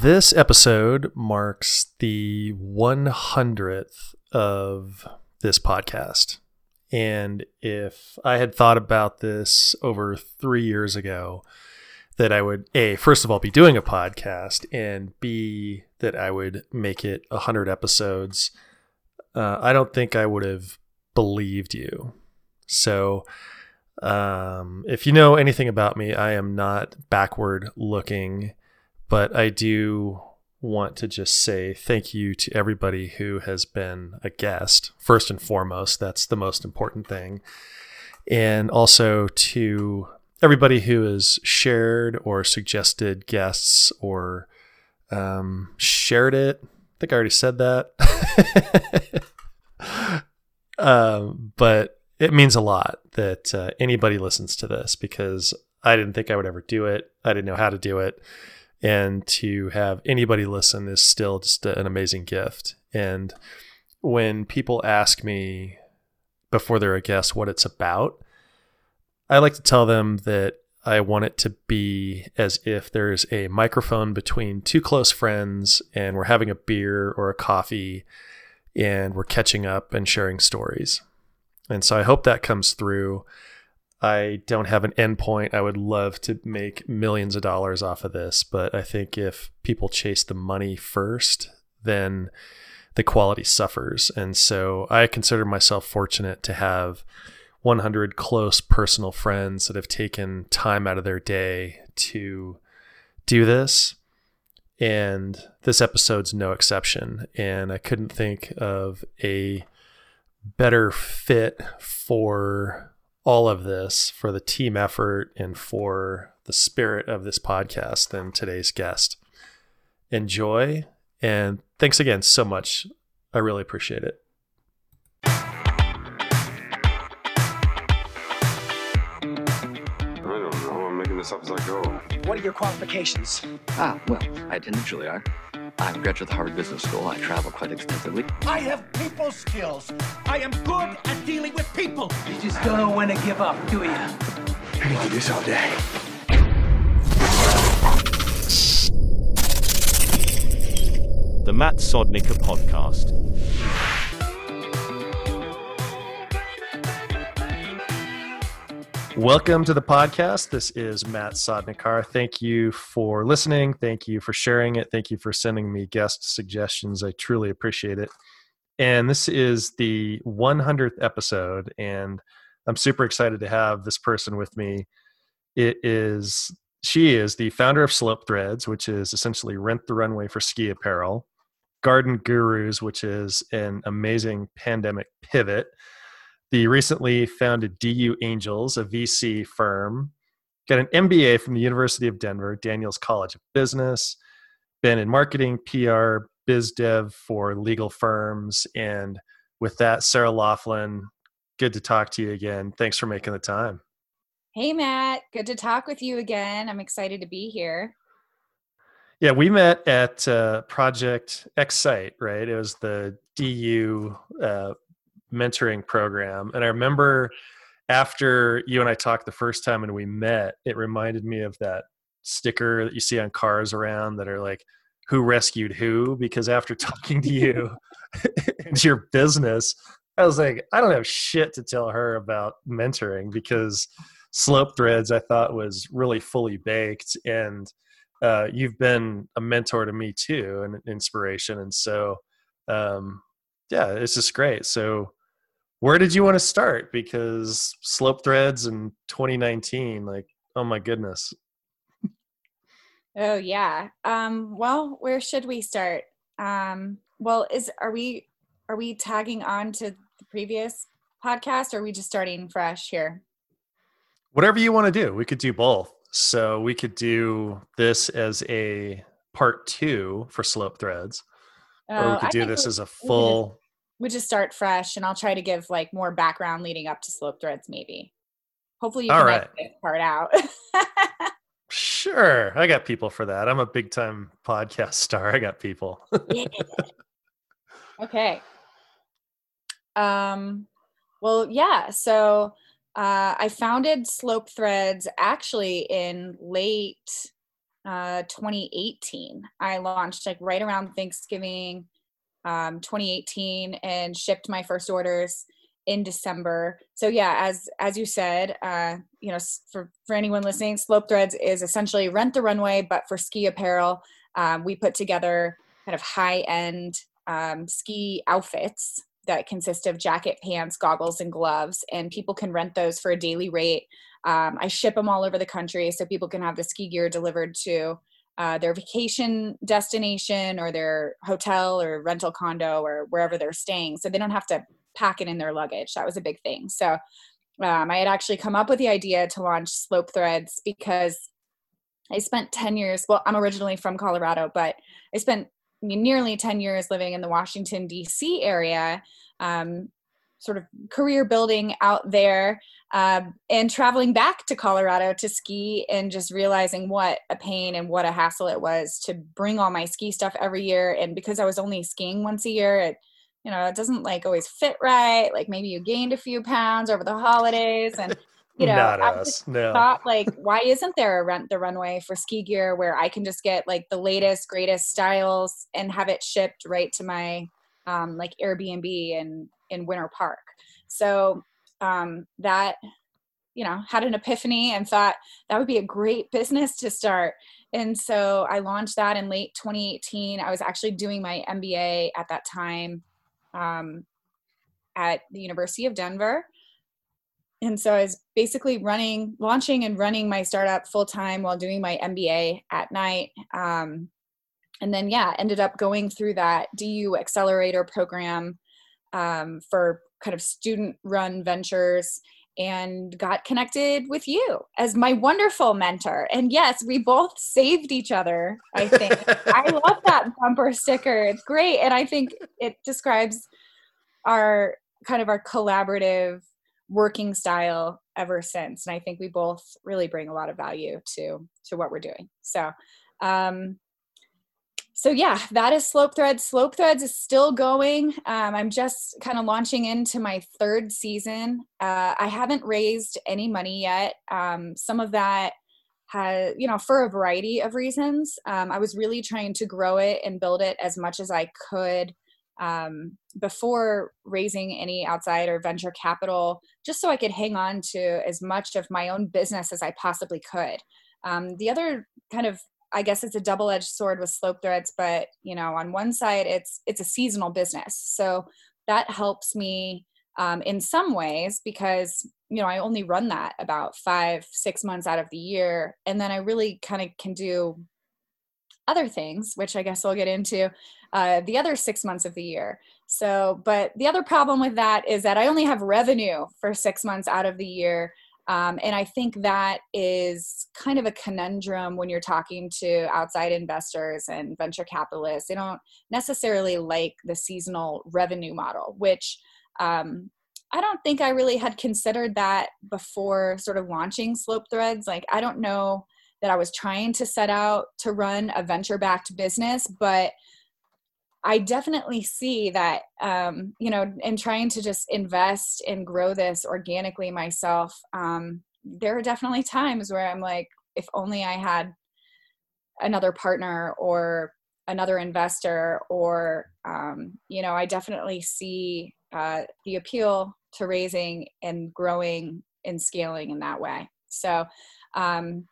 This episode marks the 100th of this podcast. And if I had thought about this over three years ago, that I would, A, first of all, be doing a podcast, and B, that I would make it 100 episodes, uh, I don't think I would have believed you. So, um, if you know anything about me, I am not backward looking but I do want to just say thank you to everybody who has been a guest. First and foremost, that's the most important thing. And also to everybody who has shared or suggested guests or um, shared it. I think I already said that. um, but it means a lot that uh, anybody listens to this because I didn't think I would ever do it. I didn't know how to do it and to have anybody listen is still just an amazing gift. And when people ask me before they're a guest what it's about, I like to tell them that I want it to be as if there's a microphone between two close friends and we're having a beer or a coffee and we're catching up and sharing stories. And so I hope that comes through. I don't have an endpoint. I would love to make millions of dollars off of this, but I think if people chase the money first, then the quality suffers. And so I consider myself fortunate to have 100 close personal friends that have taken time out of their day to do this. And this episode's no exception. And I couldn't think of a better fit for all of this for the team effort and for the spirit of this podcast than today's guest. Enjoy and thanks again so much. I really appreciate it. I don't know. I'm making this up as I go. What are your qualifications? Ah, well, I attended Juilliard. I'm a graduate of Harvard Business School. I travel quite extensively. I have people skills. I am good at dealing with people. You just don't know when to give up, do you? I can do this all day. The Matt Sodnicar Podcast. Welcome to the podcast. This is Matt Sodnicar. Thank you for listening. Thank you for sharing it. Thank you for sending me guest suggestions. I truly appreciate it. And this is the 100th episode, and I'm super excited to have this person with me. It is, she is the founder of Slope Threads, which is essentially rent the runway for ski apparel, Garden Gurus, which is an amazing pandemic pivot the recently founded DU Angels, a VC firm, got an MBA from the University of Denver, Daniels College of Business, been in marketing, PR, biz dev for legal firms. And with that, Sarah Laughlin, good to talk to you again. Thanks for making the time. Hey, Matt. Good to talk with you again. I'm excited to be here. Yeah, we met at uh, Project X-ITE, right? It was the DU uh, mentoring program. And I remember after you and I talked the first time and we met, it reminded me of that sticker that you see on cars around that are like, who rescued who? Because after talking to you and your business, I was like, I don't have shit to tell her about mentoring because Slope Threads I thought was really fully baked. And uh, you've been a mentor to me too, and inspiration. And so, um, yeah, it's just great. So, where did you want to start? Because slope threads in 2019, like, oh my goodness. Oh yeah. Um, well, where should we start? Um, well, is are we are we tagging on to the previous podcast or are we just starting fresh here? Whatever you want to do. We could do both. So we could do this as a part two for slope threads. or we Oh, could I do this we- as a full We just start fresh and I'll try to give like more background leading up to slope threads maybe. Hopefully you All can right. this part out. Sure. I got people for that. I'm a big time podcast star. I got people. Yeah. okay. Um, well, yeah. So uh, I founded Slope Threads actually in late uh, 2018. I launched like right around Thanksgiving um, 2018 and shipped my first orders in December. So yeah, as as you said, uh, you know, for for anyone listening, Slope Threads is essentially rent the runway, but for ski apparel. Um, we put together kind of high end um, ski outfits that consist of jacket, pants, goggles, and gloves, and people can rent those for a daily rate. Um, I ship them all over the country so people can have the ski gear delivered to uh, their vacation destination or their hotel or rental condo or wherever they're staying. So they don't have to pack it in their luggage. That was a big thing. So um, I had actually come up with the idea to launch Slope Threads because I spent 10 years. Well, I'm originally from Colorado, but I spent nearly 10 years living in the Washington, D.C. area, um, sort of career building out there, um, and traveling back to Colorado to ski and just realizing what a pain and what a hassle it was to bring all my ski stuff every year. And because I was only skiing once a year, it you know, it doesn't like always fit right. Like maybe you gained a few pounds over the holidays and you know, Not I us. No. thought like, why isn't there a rent the runway for ski gear where I can just get like the latest, greatest styles and have it shipped right to my um, like Airbnb in in Winter Park? So um, that you know had an epiphany and thought that would be a great business to start. And so I launched that in late 2018. I was actually doing my MBA at that time um, at the University of Denver and so I was basically running, launching and running my startup full time while doing my MBA at night. Um, and then, yeah, ended up going through that DU accelerator program um, for kind of student run ventures and got connected with you as my wonderful mentor. And yes, we both saved each other, I think. I love that bumper sticker. It's great. And I think it describes our kind of our collaborative working style ever since and i think we both really bring a lot of value to to what we're doing so um so yeah that is slope threads. Slope threads is still going. Um, i'm just kind of launching into my third season. Uh, i haven't raised any money yet. Um, some of that has you know for a variety of reasons. Um, i was really trying to grow it and build it as much as i could um, before raising any outside or venture capital, just so I could hang on to as much of my own business as I possibly could. Um, the other kind of I guess it's a double-edged sword with slope threads, but you know, on one side it's it's a seasonal business, so that helps me um, in some ways because you know I only run that about five six months out of the year, and then I really kind of can do other things, which I guess I'll get into uh, the other six months of the year. So, but the other problem with that is that I only have revenue for six months out of the year. Um, and I think that is kind of a conundrum when you're talking to outside investors and venture capitalists. They don't necessarily like the seasonal revenue model, which um, I don't think I really had considered that before sort of launching Slope Threads. Like, I don't know that I was trying to set out to run a venture backed business, but I definitely see that, um, you know, in trying to just invest and grow this organically myself, um, there are definitely times where I'm like, if only I had another partner or another investor, or, um, you know, I definitely see uh, the appeal to raising and growing and scaling in that way. So, um,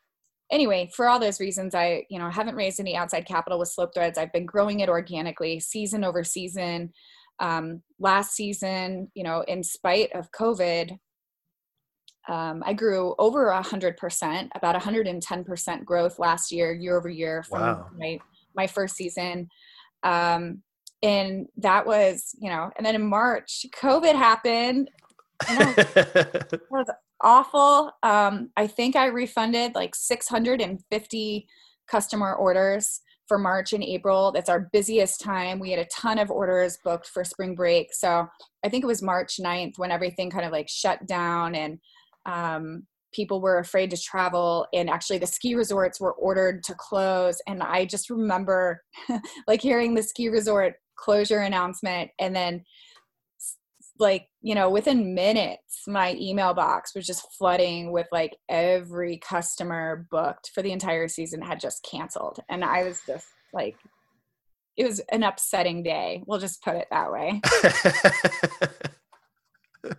anyway, for all those reasons, I you know haven't raised any outside capital with Slope Threads. I've been growing it organically, season over season. Um, last season, you know, in spite of COVID, um, I grew over a hundred percent, about 110 percent growth last year, year over year from Wow. my my first season. Um, and that was, you know, and then in March, COVID happened. I was was awful. Um, I think I refunded like 650 customer orders for March and April. That's our busiest time. We had a ton of orders booked for spring break. So I think it was March 9th when everything kind of like shut down and um, people were afraid to travel. And actually, the ski resorts were ordered to close. And I just remember like hearing the ski resort closure announcement and then like you know, within minutes, my email box was just flooding with like every customer booked for the entire season had just canceled. And I was just like, it was an upsetting day. We'll just put it that way.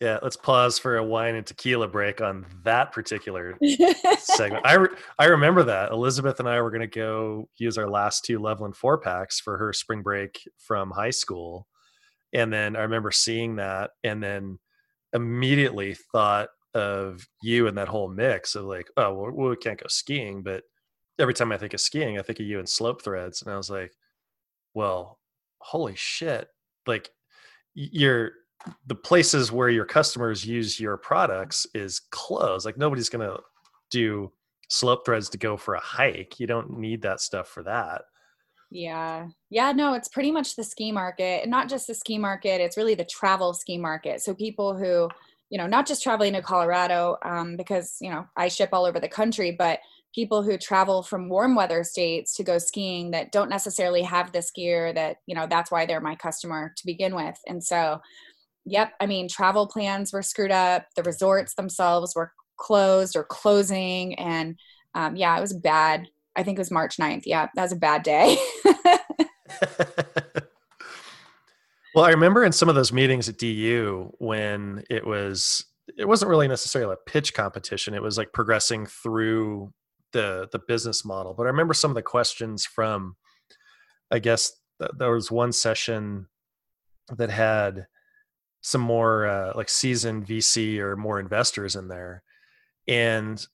yeah, let's pause for a wine and tequila break on that particular segment. I, re- I remember that. Elizabeth and I were going to go use our last two Loveland four packs for her spring break from high school and then I remember seeing that and then immediately thought of you and that whole mix of like, oh, well, we can't go skiing. But every time I think of skiing, I think of you and slope threads. And I was like, well, holy shit. Like you're the places where your customers use your products is closed. Like nobody's going to do slope threads to go for a hike. You don't need that stuff for that. Yeah. Yeah, no, it's pretty much the ski market. And not just the ski market, it's really the travel ski market. So people who, you know, not just traveling to Colorado, um, because, you know, I ship all over the country, but people who travel from warm weather states to go skiing that don't necessarily have this gear that, you know, that's why they're my customer to begin with. And so, yep, I mean, travel plans were screwed up, the resorts themselves were closed or closing. And um, yeah, it was bad I think it was March 9th. Yeah, that was a bad day. well, I remember in some of those meetings at DU when it was it wasn't really necessarily a pitch competition. It was like progressing through the the business model. But I remember some of the questions from I guess th- there was one session that had some more uh, like seasoned VC or more investors in there. And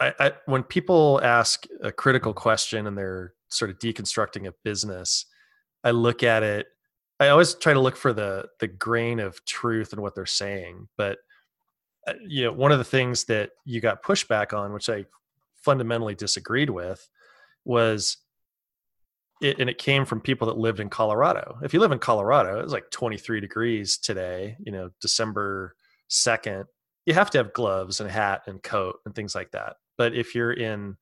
I, I, when people ask a critical question and they're sort of deconstructing a business, I look at it. I always try to look for the the grain of truth in what they're saying. But uh, you know, one of the things that you got pushback on, which I fundamentally disagreed with, was it, and it came from people that lived in Colorado. If you live in Colorado, it's like 23 degrees today. You know, December second. You have to have gloves and hat and coat and things like that. But if you're in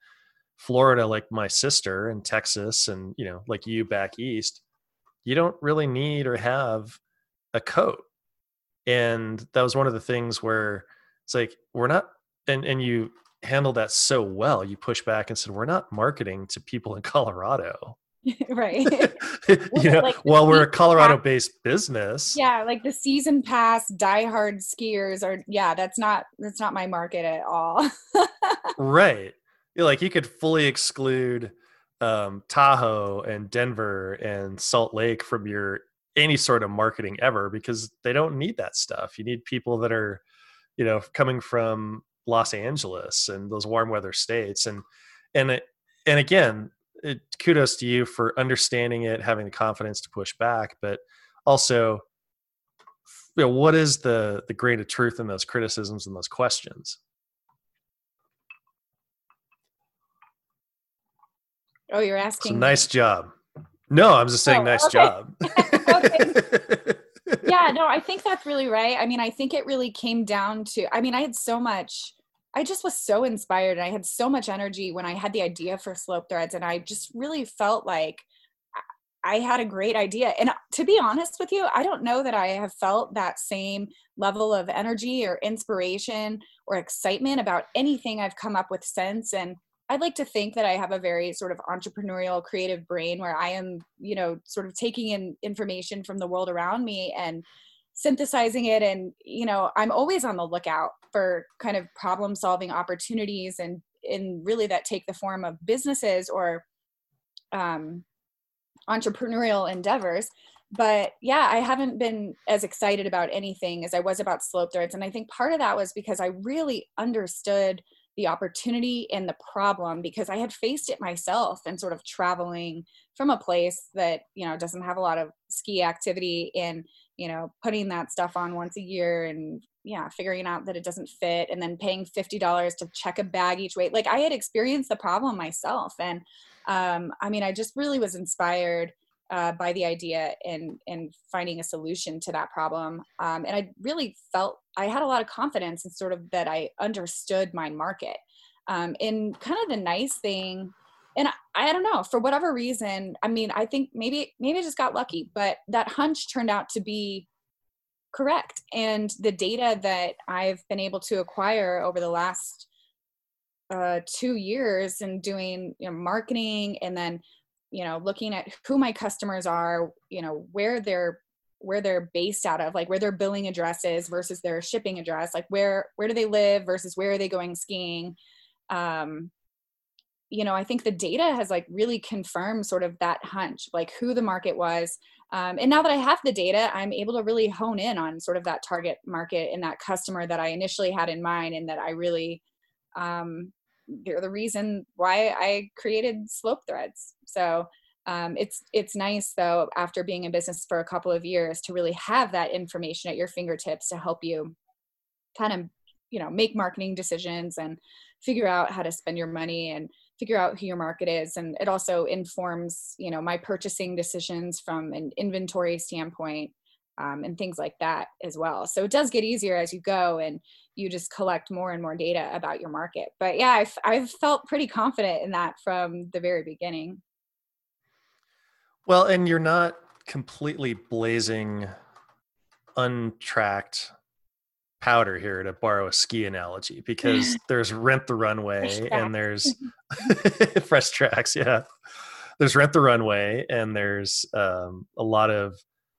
Florida, like my sister in Texas, and you know, like you back east, you don't really need or have a coat. And that was one of the things where it's like we're not, and and you handled that so well. You push back and said we're not marketing to people in Colorado. right. you know, like while we're a Colorado based business. Yeah, like the season pass diehard skiers are yeah, that's not that's not my market at all. right. You're like you could fully exclude um, Tahoe and Denver and Salt Lake from your any sort of marketing ever because they don't need that stuff. You need people that are, you know, coming from Los Angeles and those warm weather states and and it, and again, it, kudos to you for understanding it, having the confidence to push back, but also, you know, what is the the grain of truth in those criticisms and those questions? Oh, you're asking. So nice job. No, I'm just saying, oh, nice okay. job. yeah, no, I think that's really right. I mean, I think it really came down to. I mean, I had so much I just was so inspired. And I had so much energy when I had the idea for slope threads, and I just really felt like I had a great idea. And to be honest with you, I don't know that I have felt that same level of energy or inspiration or excitement about anything I've come up with since. And I'd like to think that I have a very sort of entrepreneurial, creative brain where I am, you know, sort of taking in information from the world around me and synthesizing it and you know i'm always on the lookout for kind of problem solving opportunities and in really that take the form of businesses or um, entrepreneurial endeavors. But yeah i haven't been as excited about anything as i was about slope threads. And i think part of that was because i really understood the opportunity and the problem because i had faced it myself and sort of traveling from a place that you know doesn't have a lot of ski activity and you know putting that stuff on once a year and yeah figuring out that it doesn't fit and then paying $50 to check a bag each way. Like i had experienced the problem myself and um, i mean i just really was inspired uh, by the idea and and finding a solution to that problem um, and i really felt i had a lot of confidence in sort of that i understood my market um, and kind of the nice thing and I, I, don't know for whatever reason i mean i think maybe maybe i just got lucky but that hunch turned out to be correct. And the data that I've been able to acquire over the last uh, two years and doing you know, marketing and then you know looking at who my customers are you know where they're where they're based out of like where their billing address is versus their shipping address like where where do they live versus where are they going skiing um you know i think the data has like really confirmed sort of that hunch like who the market was um, and now that i have the data i'm able to really hone in on sort of that target market and that customer that i initially had in mind and that i really um, they're the reason why I created Slope Threads. So um, it's it's nice though after being in business for a couple of years to really have that information at your fingertips to help you kind of you know make marketing decisions and figure out how to spend your money and figure out who your market is and it also informs you know my purchasing decisions from an inventory standpoint um, and things like that as well. So it does get easier as you go and you just collect more and more data about your market. But yeah, I've, I've felt pretty confident in that from the very beginning. Well, and you're not completely blazing untracked powder here to borrow a ski analogy because there's rent the runway and there's fresh tracks yeah. There's rent the runway and there's um, a lot of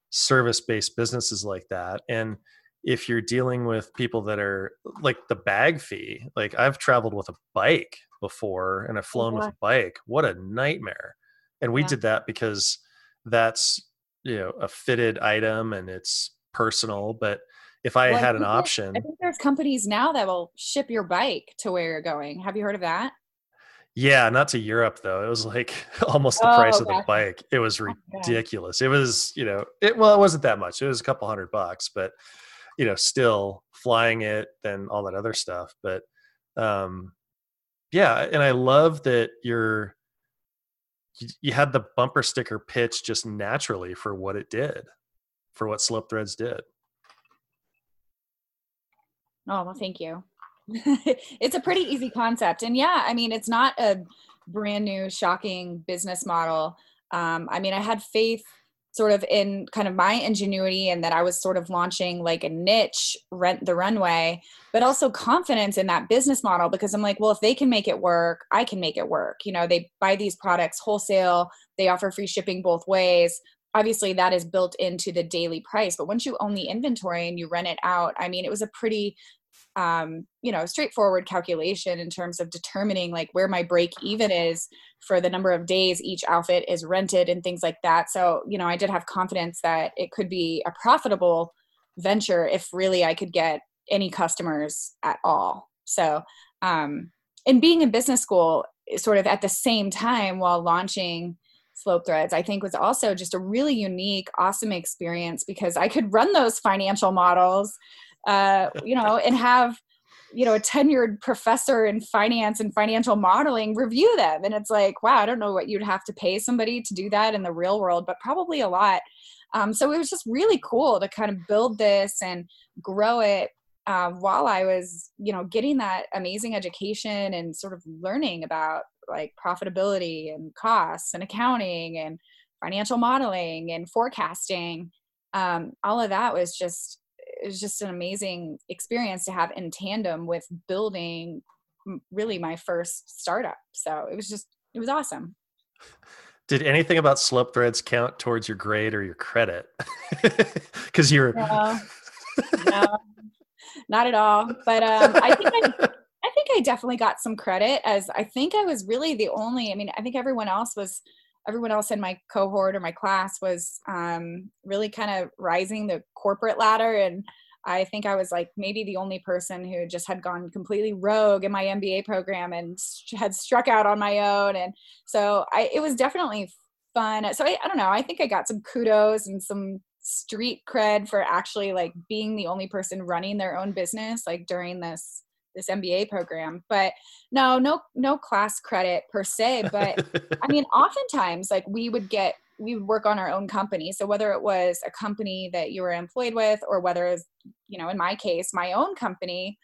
service based businesses like that and if you're dealing with people that are like the bag fee like i've traveled with a bike before and i've oh, flown with a bike what a nightmare. And we yeah. did that because that's you know a fitted item and it's personal but if i well, had I an option i think there's companies now that will ship your bike to where you're going have you heard of that yeah, not to Europe though. It was like almost the oh, price of the bike. It was ridiculous. It was, you know, it well, it wasn't that much. It was a couple hundred bucks, but you know, still flying it, then all that other stuff. But um yeah, and I love that you're you, you had the bumper sticker pitch just naturally for what it did, for what Slope Threads did. Oh well, thank you. it's a pretty easy concept. And yeah, I mean, it's not a brand new, shocking business model. Um, I mean, I had faith sort of in kind of my ingenuity and that I was sort of launching like a niche rent the runway, but also confidence in that business model because I'm like, well, if they can make it work, I can make it work. You know, they buy these products wholesale, they offer free shipping both ways. Obviously, that is built into the daily price, but once you own the inventory and you rent it out, I mean, it was a pretty um, you know straightforward calculation in terms of determining like where my break even is for the number of days each outfit is rented and things like that. So you know i did have confidence that it could be a profitable venture if really i could get any customers at all. So um and being in business school sort of at the same time while launching slope threads i think was also just a really unique awesome experience because i could run those financial models uh, you know, and have you know a tenured professor in finance and financial modeling review them. And it's like wow i don't know what you'd have to pay somebody to do that in the real world but probably a lot. Um, so it was just really cool to kind of build this and grow it uh, while i was you know getting that amazing education and sort of learning about like profitability and costs and accounting and financial modeling and forecasting um, all of that was just it was just an amazing experience to have in tandem with building really my first startup. So it was just it was awesome. Did anything about slope threads count towards your grade or your credit? Because you're no, no, not at all. But um, I think I, I definitely got some credit as I think I was really the only. I mean, I think everyone else was everyone else in my cohort or my class was um, really kind of rising the corporate ladder and i think i was like maybe the only person who just had gone completely rogue in my mba program and had struck out on my own and so I, it was definitely fun so I, I don't know i think i got some kudos and some street cred for actually like being the only person running their own business like during this this MBA program. But no, no, no class credit per se. But I mean, oftentimes, like we would get, we would work on our own company. So whether it was a company that you were employed with, or whether it's, you know, in my case, my own company,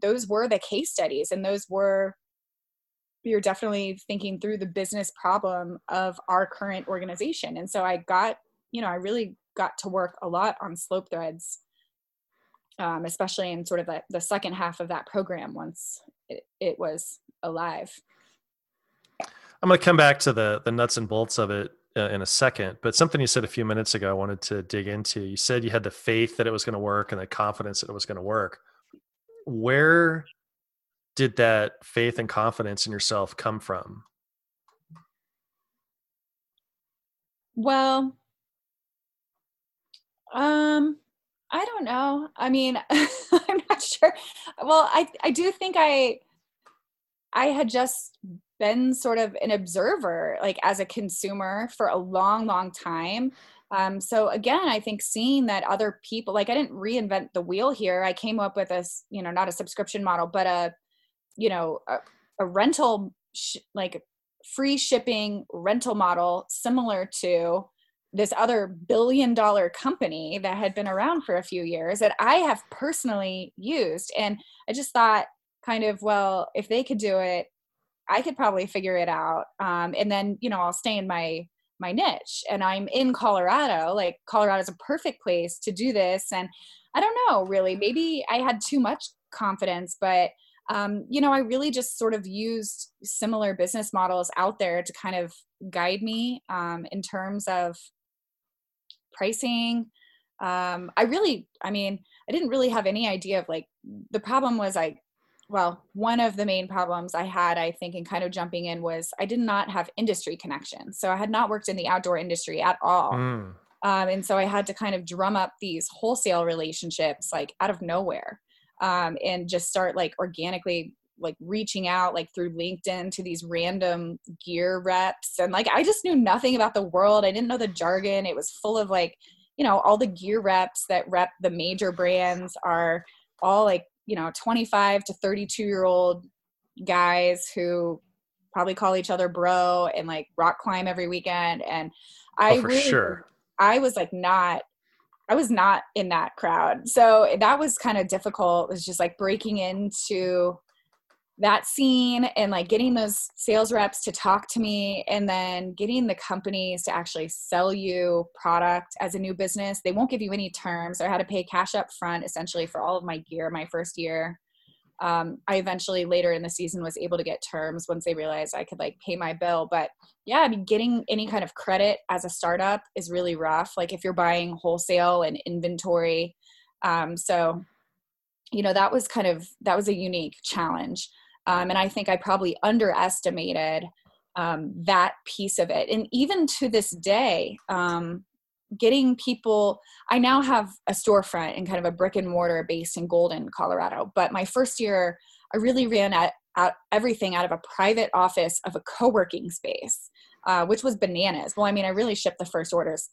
those were the case studies, and those were you're definitely thinking through the business problem of our current organization. And so I got, you know, I really got to work a lot on slope threads um, especially in sort of the, the second half of that program once it, it was alive. I'm going to come back to the the nuts and bolts of it uh, in a second, but something you said a few minutes ago, I wanted to dig into. You said you had the faith that it was going to work and the confidence that it was going to work. Where did that faith and confidence in yourself come from? Well, um, I don't know. I mean, I'm not sure. Well, I I do think I I had just been sort of an observer, like as a consumer for a long, long time. Um, so again, I think seeing that other people, like I didn't reinvent the wheel here. I came up with a, you know, not a subscription model, but a, you know, a, a rental, sh- like free shipping rental model similar to this other billion dollar company that had been around for a few years that I have personally used. And I just thought, kind of, well, if they could do it, I could probably figure it out. Um, and then, you know, I'll stay in my my niche. And I'm in Colorado. Like Colorado is a perfect place to do this. And I don't know, really. Maybe I had too much confidence, but um, you know, I really just sort of used similar business models out there to kind of guide me um, in terms of pricing. Um, I really, I mean, I didn't really have any idea of like the problem was I well, one of the main problems I had, I think, in kind of jumping in was I did not have industry connections. So I had not worked in the outdoor industry at all. Mm. Um, and so I had to kind of drum up these wholesale relationships like out of nowhere um, and just start like organically like reaching out like through LinkedIn to these random gear reps. And like I just knew nothing about the world. I didn't know the jargon. It was full of like, you know, all the gear reps that rep the major brands are all like you know 25 to 32 year old guys who probably call each other bro and like rock climb every weekend and i oh, for really, sure i was like not i was not in that crowd so that was kind of difficult it was just like breaking into that scene and like getting those sales reps to talk to me and then getting the companies to actually sell you product as a new business. They won't give you any terms. I had to pay cash up front essentially for all of my gear my first year. Um, i eventually later in the season was able to get terms once they realized i could like pay my bill. But yeah i mean getting any kind of credit as a startup is really rough like if you're buying wholesale and inventory. Um, so you know that was kind of that was a unique challenge um, and I think I probably underestimated um, that piece of it. And even to this day, um, getting people, I now have a storefront and kind of a brick and mortar based in Golden, Colorado. But my first year, I really ran at, everything out of a private office of a co working space. Uh, which was bananas. Well, I mean, I really shipped the first orders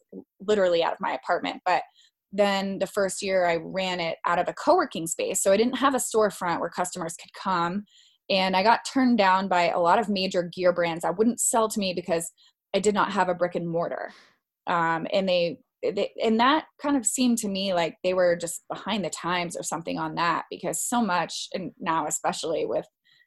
literally out of my apartment, but then the first year I ran it out of a co working space. So I didn't have a storefront where customers could come and I got turned down by a lot of major gear brands that wouldn't sell to me because I did not have a brick and mortar. Um, and they, they, and that kind of seemed to me like they were just behind the times or something on that because so much, and now especially with,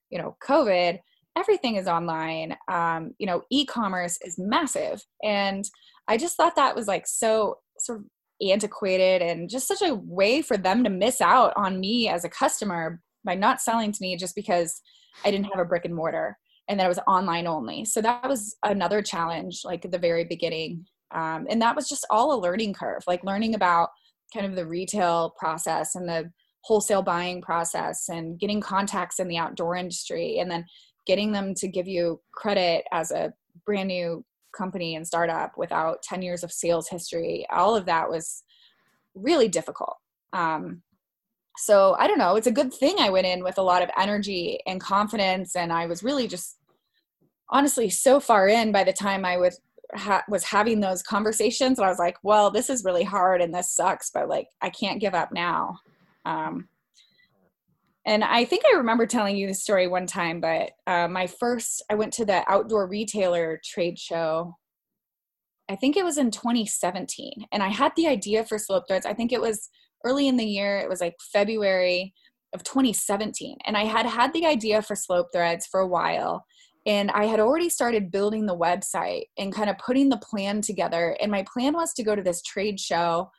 you know, COVID, everything is online. Um, you know, e-commerce is massive, and I just thought that was like so sort of antiquated and just such a way for them to miss out on me as a customer by not selling to me just because I didn't have a brick and mortar and that it was online only. So that was another challenge, like at the very beginning. Um, and that was just all a learning curve, like learning about kind of the retail process and the wholesale buying process and getting contacts in the outdoor industry and then getting them to give you credit as a brand new company and startup without 10 years of sales history. All of that was really difficult. Um, so I don't know. It's a good thing I went in with a lot of energy and confidence, and I was really just honestly so far in by the time I was ha- was having those conversations. And I was like, well, this is really hard and this sucks, but like I can't give up now. Um, and I think I remember telling you the story one time, but uh, my first, I went to the outdoor retailer trade show. I think it was in 2017, and I had the idea for Slope Threads. I think it was early in the year. It was like February of 2017. And I had had the idea for Slope Threads for a while. And I had already started building the website and kind of putting the plan together. And my plan was to go to this trade show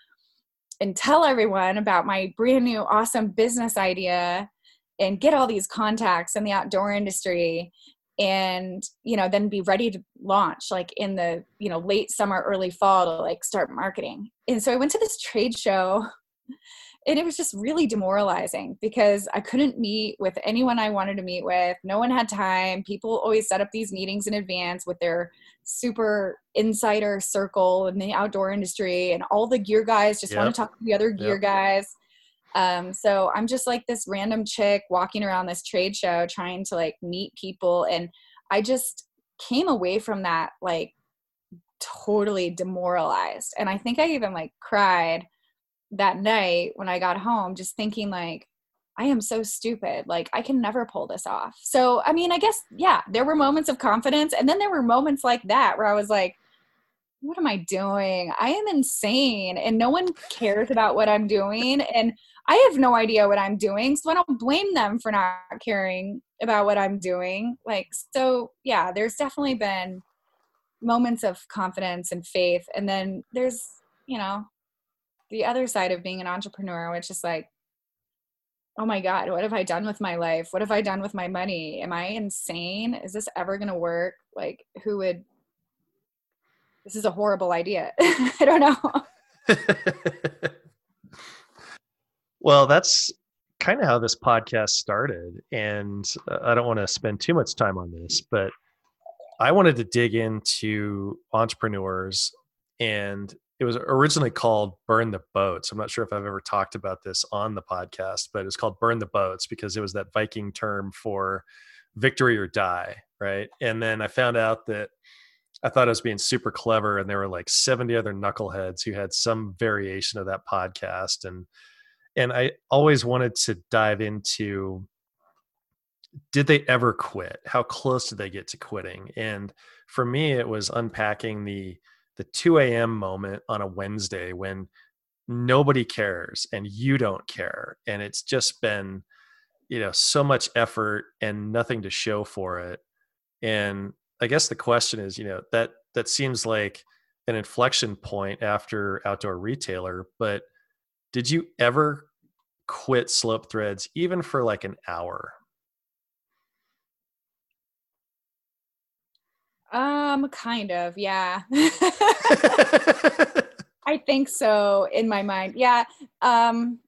and tell everyone about my brand new awesome business idea and get all these contacts in the outdoor industry and you know then be ready to launch like in the you know late summer early fall to like start marketing and so i went to this trade show and it was just really demoralizing because I couldn't meet with anyone I wanted to meet with. No one had time. People always set up these meetings in advance with their super insider circle in the outdoor industry, and all the gear guys just yep. want to talk to the other gear yep. guys. Um, so I'm just like this random chick walking around this trade show trying to like meet people, and I just came away from that like totally demoralized. And I think I even like cried that night when I got home, just thinking like, I am so stupid. Like, I can never pull this off. So, I mean, I guess, yeah, there were moments of confidence. And then there were moments like that where I was like, what am I doing? I am insane. And no one cares about what I'm doing. And I have no idea what I'm doing. So I don't blame them for not caring about what I'm doing. Like, so yeah, there's definitely been moments of confidence and faith. And then there's, you know, the other side of being an entrepreneur, which is like, oh my God, what have I done with my life? What have I done with my money? Am I insane? Is this ever going to work? Like, who would? This is a horrible idea. I don't know. well, that's kind of how this podcast started. And I don't want to spend too much time on this, but I wanted to dig into entrepreneurs and it was originally called burn the boats. I'm not sure if i've ever talked about this on the podcast but it's called burn the boats because it was that viking term for victory or die right? And then i found out that i thought i was being super clever and there were like 70 other knuckleheads who had some variation of that podcast and and i always wanted to dive into did they ever quit? How close did they get to quitting? And for me it was unpacking the the 2 a.m. moment on a Wednesday when nobody cares and you don't care. And it's just been, you know, so much effort and nothing to show for it. And I guess the question is, you know, that that seems like an inflection point after outdoor retailer, but did you ever quit slope threads even for like an hour? Um, kind of, yeah. I think so in my mind. Yeah. Um,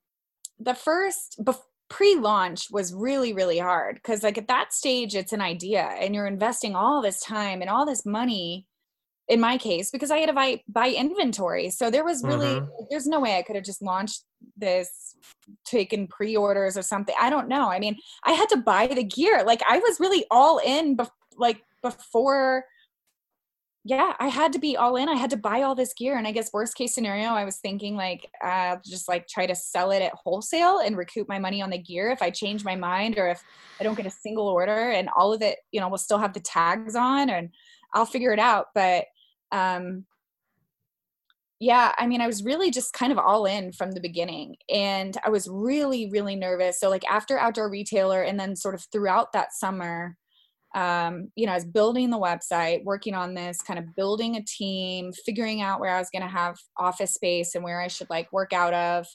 the first bef- pre-launch was really really hard because like at that stage it's an idea and you're investing all this time and all this money in my case because i had to buy buy inventory so there was really mm-hmm. there's no way i could have just launched this taken pre-orders or something i don't know i mean i had to buy the gear like i was really all in bef- like before yeah, I had to be all in. I had to buy all this gear. And I guess worst case scenario, I was thinking like uh, just like try to sell it at wholesale and recoup my money on the gear if I change my mind or if I don't get a single order and all of it, you know, will still have the tags on and I'll figure it out. But um yeah, I mean, I was really just kind of all in from the beginning. And I was really, really nervous. So like after outdoor retailer and then sort of throughout that summer, um, you know, I was building the website, working on this, kind of building a team, figuring out where I was going to have office space and where I should like work out of.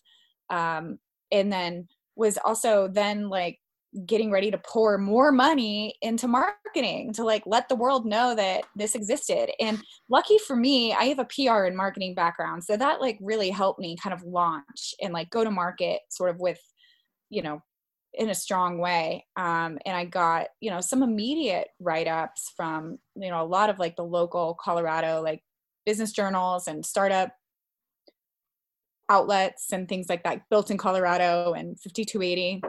Um, and then was also then like getting ready to pour more money into marketing to like let the world know that this existed. And lucky for me, I have a PR and marketing background. So that like really helped me kind of launch and like go to market sort of with, you know, in a strong way. Um, and i got you know some immediate write-ups from you know a lot of like the local colorado like business journals and startup outlets and things like that built in colorado and 5280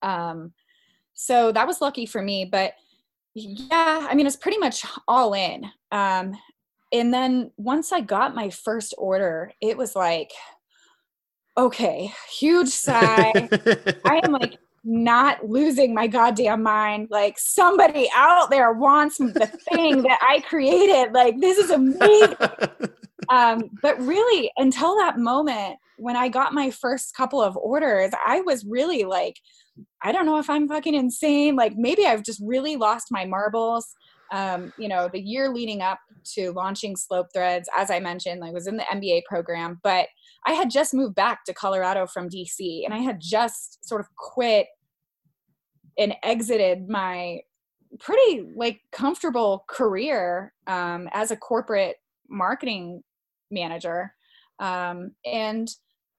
um, so that was lucky for me but yeah i mean it's pretty much all in. Um, and then once i got my first order it was like okay, huge sigh. I am like not losing my goddamn mind. Like somebody out there wants the thing that I created. Like this is amazing. um, but really, until that moment when I got my first couple of orders, I was really like, I don't know if I'm fucking insane. Like maybe I've just really lost my marbles. um, you know, the year leading up to launching Slope Threads, as I mentioned, I was in the MBA program, but I had just moved back to Colorado from DC and I had just sort of quit and exited my pretty like comfortable career um, as a corporate marketing manager. Um, and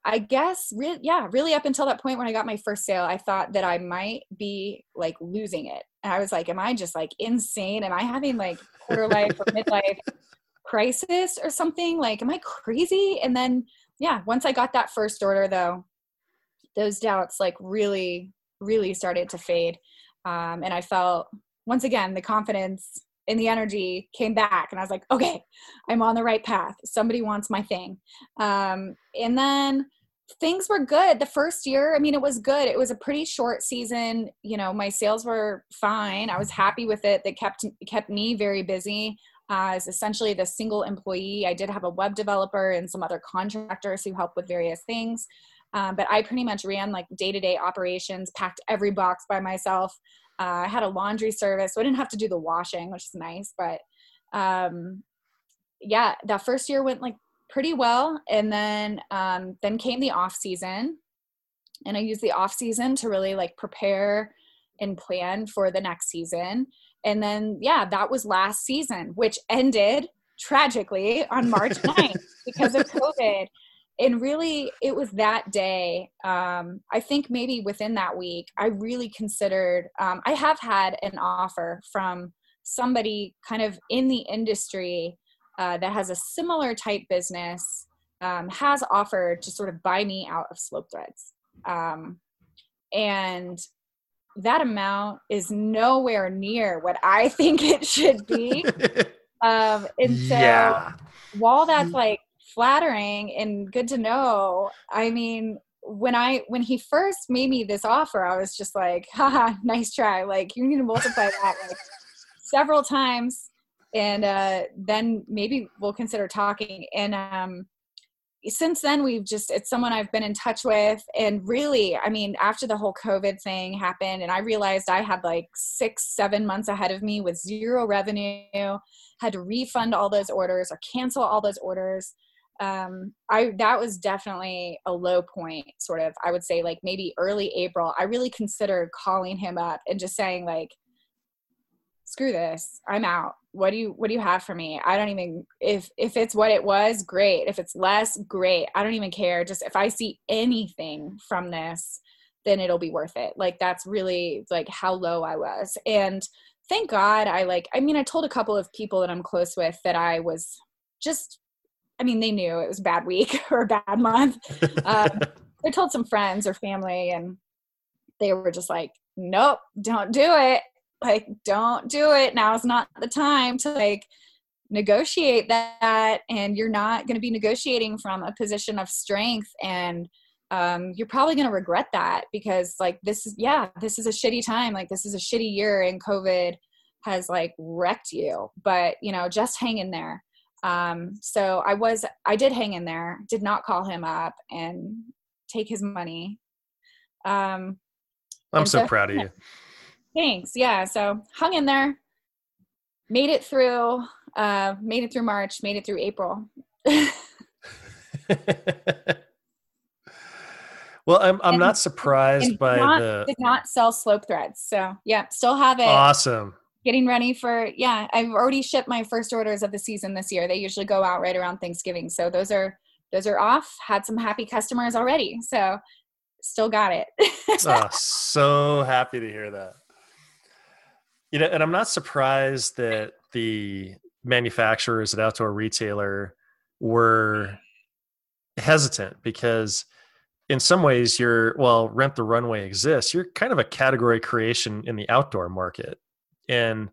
I guess, re- yeah, really up until that point when I got my first sale, I thought that I might be like losing it. And I was like, am I just like insane? Am I having like quarter life or midlife crisis or something? Like, am I crazy? And then, yeah, once I got that first order though, those doubts like really, really started to fade. Um, and I felt once again the confidence and the energy came back and i was like okay i'm on the right path. Somebody wants my thing. Um, and then things were good. The first year i mean it was good. It was a pretty short season. You know my sales were fine. I was happy with it. That kept kept me very busy as essentially the single employee i did have a web developer and some other contractors who helped with various things um, but i pretty much ran like day-to-day operations packed every box by myself uh, I had a laundry service, so I didn't have to do the washing, which is nice. But um, yeah, that first year went like pretty well, and then um, then came the off season, and I used the off season to really like prepare and plan for the next season. And then yeah, that was last season, which ended tragically on March 9th because of COVID. And really it was that day um, i think maybe within that week i really considered um, i have had an offer from somebody kind of in the industry uh, that has a similar type business um, has offered to sort of buy me out of slope threads. Um, and that amount is nowhere near what i think it should be um, and so yeah. while that's like flattering and good to know. I mean, when I when he first made me this offer, I was just like, haha, nice try. Like you need to multiply that like several times and uh then maybe we'll consider talking. And um since then we've just it's someone I've been in touch with and really I mean after the whole COVID thing happened and I realized I had like 6 7 months ahead of me with zero revenue had to refund all those orders or cancel all those orders um, I that was definitely a low point, sort of. I would say like maybe early April. I really considered calling him up and just saying like, "Screw this, I'm out. What do you What do you have for me? I don't even if if it's what it was, great. If it's less, great. I don't even care. Just if I see anything from this, then it'll be worth it. Like that's really like how low I was, and thank God I like. I mean, I told a couple of people that I'm close with that I was just I mean, they knew it was a bad week or a bad month. Um, they told some friends or family, and they were just like, "Nope, don't do it. Like, don't do it. Now is not the time to like negotiate that, and you're not going to be negotiating from a position of strength and." Um, you're probably going to regret that because like this is yeah this is a shitty time like this is a shitty year and covid has like wrecked you but you know just hang in there um, so I was, I did hang in there, did not call him up and take his money. Um, I'm so, so proud of you. Thanks. Yeah. So hung in there, made it through, uh, made it through March, made it through April. well, I'm, I'm and, not surprised by not, the, did not sell slope threads. So yeah, still have it. Awesome getting ready for yeah i've already shipped my first orders of the season this year they usually go out right around thanksgiving so those are those are off had some happy customers already so still got it oh, so happy to hear that you know and i'm not surprised that the manufacturers at outdoor retailer were hesitant because in some ways you're well rent the runway exists you're kind of a category creation in the outdoor market. And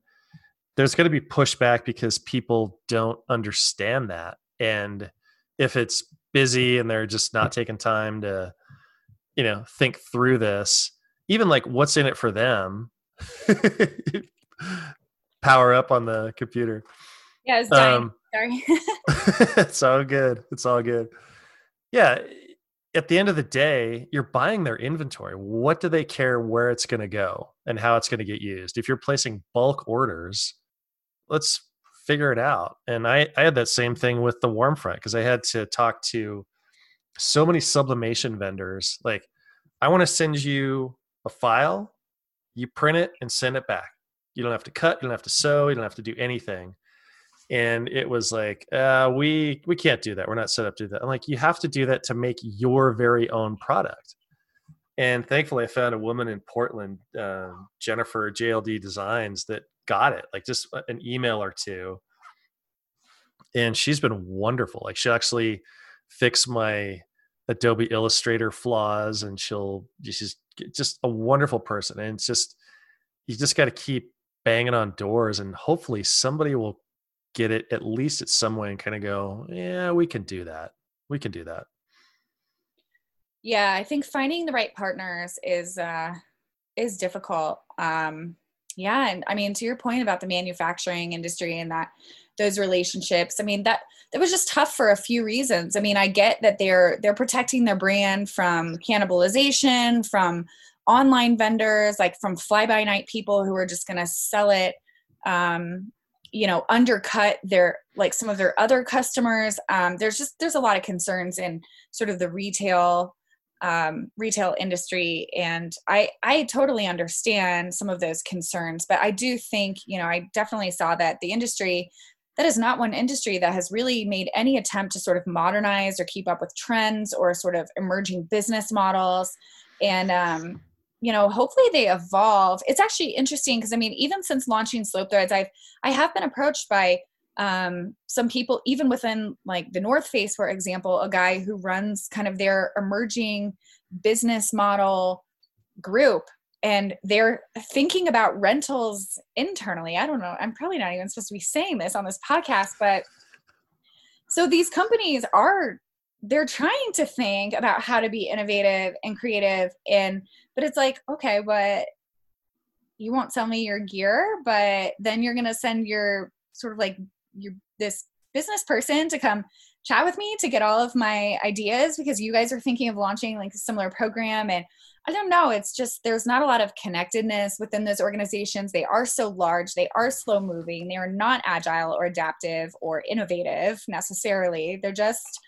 there's going to be pushback because people don't understand that. And if it's busy and they're just not taking time to you know think through this even like what's in it for them power up on the computer yeah it's dying. Um, sorry it's all good it's all good yeah at the end of the day, you're buying their inventory. What do they care where it's going to go and how it's going to get used? If you're placing bulk orders, let's figure it out. And I, I had that same thing with the warm front because I had to talk to so many sublimation vendors. Like, I want to send you a file, you print it and send it back. You don't have to cut, you don't have to sew, you don't have to do anything. And it was like, uh, we we can't do that. We're not set up to do that. I'm like, you have to do that to make your very own product. And thankfully, I found a woman in Portland, uh, Jennifer JLD Designs, that got it. Like just an email or two, and she's been wonderful. Like she actually fixed my Adobe Illustrator flaws, and she'll she's just a wonderful person. And it's just you just got to keep banging on doors, and hopefully somebody will get it at least at some way and kind of go, yeah, we can do that. We can do that. Yeah, I think finding the right partners is uh is difficult. Um yeah, and I mean to your point about the manufacturing industry and that those relationships. I mean that that was just tough for a few reasons. I mean, I get that they're they're protecting their brand from cannibalization, from online vendors, like from fly by night people who are just going to sell it um you know undercut their like some of their other customers. Um, there's just there's a lot of concerns in sort of the retail um, retail industry. And i i totally understand some of those concerns but i do think you know i definitely saw that the industry that is not one industry that has really made any attempt to sort of modernize or keep up with trends or sort of emerging business models. And um, you know hopefully they evolve. It's actually interesting because i mean even since launching slope threads i've i have been approached by um, some people even within like the north face for example a guy who runs kind of their emerging business model group and they're thinking about rentals internally. I don't know i'm probably not even supposed to be saying this on this podcast but so these companies are they're trying to think about how to be innovative and creative and but it's like okay but you won't sell me your gear but then you're going to send your sort of like your this business person to come chat with me to get all of my ideas because you guys are thinking of launching like a similar program and I don't know. It's just there's not a lot of connectedness within those organizations. They are so large, they are slow moving, they are not agile or adaptive or innovative necessarily. They're just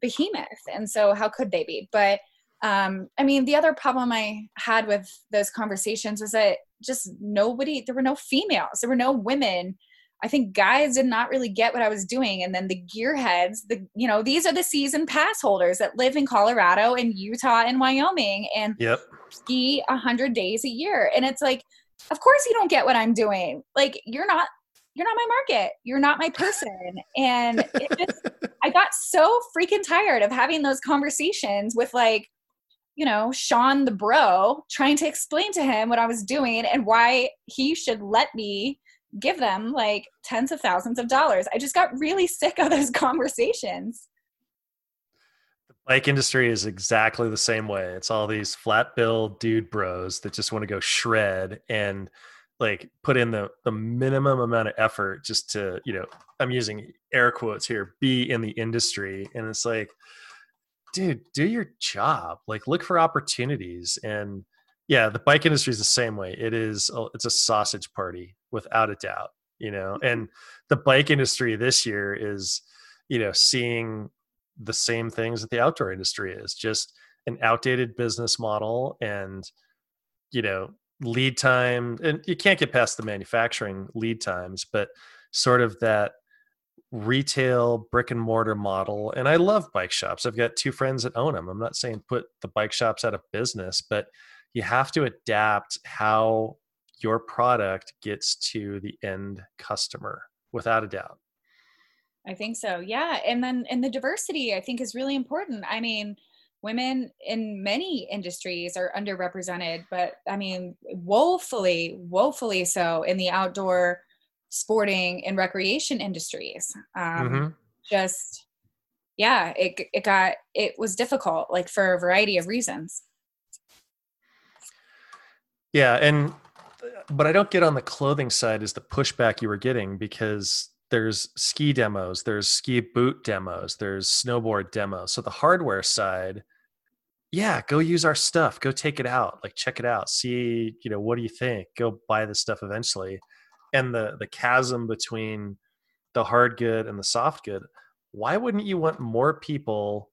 behemoth. And so, how could they be? But um, I mean, the other problem I had with those conversations was that just nobody, there were no females, there were no women I think guys did not really get what I was doing. And then the gearheads, the you know, these are the season pass holders that live in Colorado and Utah and Wyoming and yep. ski a hundred days a year. And it's like, of course you don't get what I'm doing. Like you're not you're not my market. You're not my person. And it just I got so freaking tired of having those conversations with like you know, Sean the bro, trying to explain to him what I was doing and why he should let me give them like tens of thousands of dollars. I just got really sick of those conversations. The bike industry is exactly the same way. It's all these flat bill dude bros that just want to go shred and like put in the the minimum amount of effort just to, you know, I'm using air quotes here, be in the industry and it's like dude, do your job. Like look for opportunities and yeah, the bike industry is the same way. It is it's a sausage party without a doubt you know and the bike industry this year is you know seeing the same things that the outdoor industry is just an outdated business model and you know lead time and you can't get past the manufacturing lead times but sort of that retail brick and mortar model and i love bike shops i've got two friends that own them i'm not saying put the bike shops out of business but you have to adapt how your product gets to the end customer without a doubt. I think so. Yeah. And then and the diversity I think is really important. I mean, women in many industries are underrepresented, but I mean, woefully, woefully so in the outdoor sporting and recreation industries. Um, mm-hmm. Just, yeah, it, it got, it was difficult, like for a variety of reasons. Yeah. And but I don't get on the clothing side is the pushback you were getting because there's ski demos, there's ski boot demos, there's snowboard demos. So the hardware side, yeah, go use our stuff, go take it out, like check it out, see, you know, what do you think? Go buy this stuff eventually. and the the chasm between the hard good and the soft good why wouldn't you want more people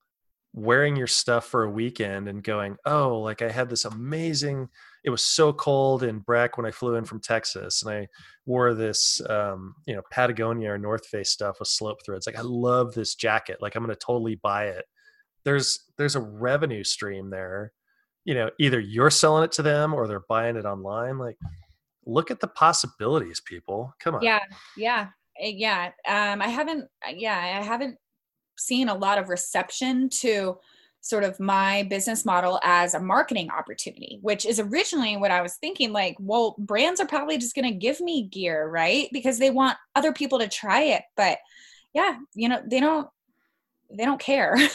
wearing your stuff for a weekend and going oh like i had this amazing it was so cold in breck when i flew in from texas and i wore this um, you know patagonia or north face stuff with slope threads. Like i love this jacket. Like i'm going to totally buy it. There's there's a revenue stream there. You know either you're selling it to them or they're buying it online. Like look at the possibilities people. Come on. Yeah yeah eh, yeah. Um i haven't uh, yeah i haven't seen a lot of reception to sort of my business model as a marketing opportunity which is originally what i was thinking like well brands are probably just going to give me gear right? Because they want other people to try it but yeah you know they don't they don't care.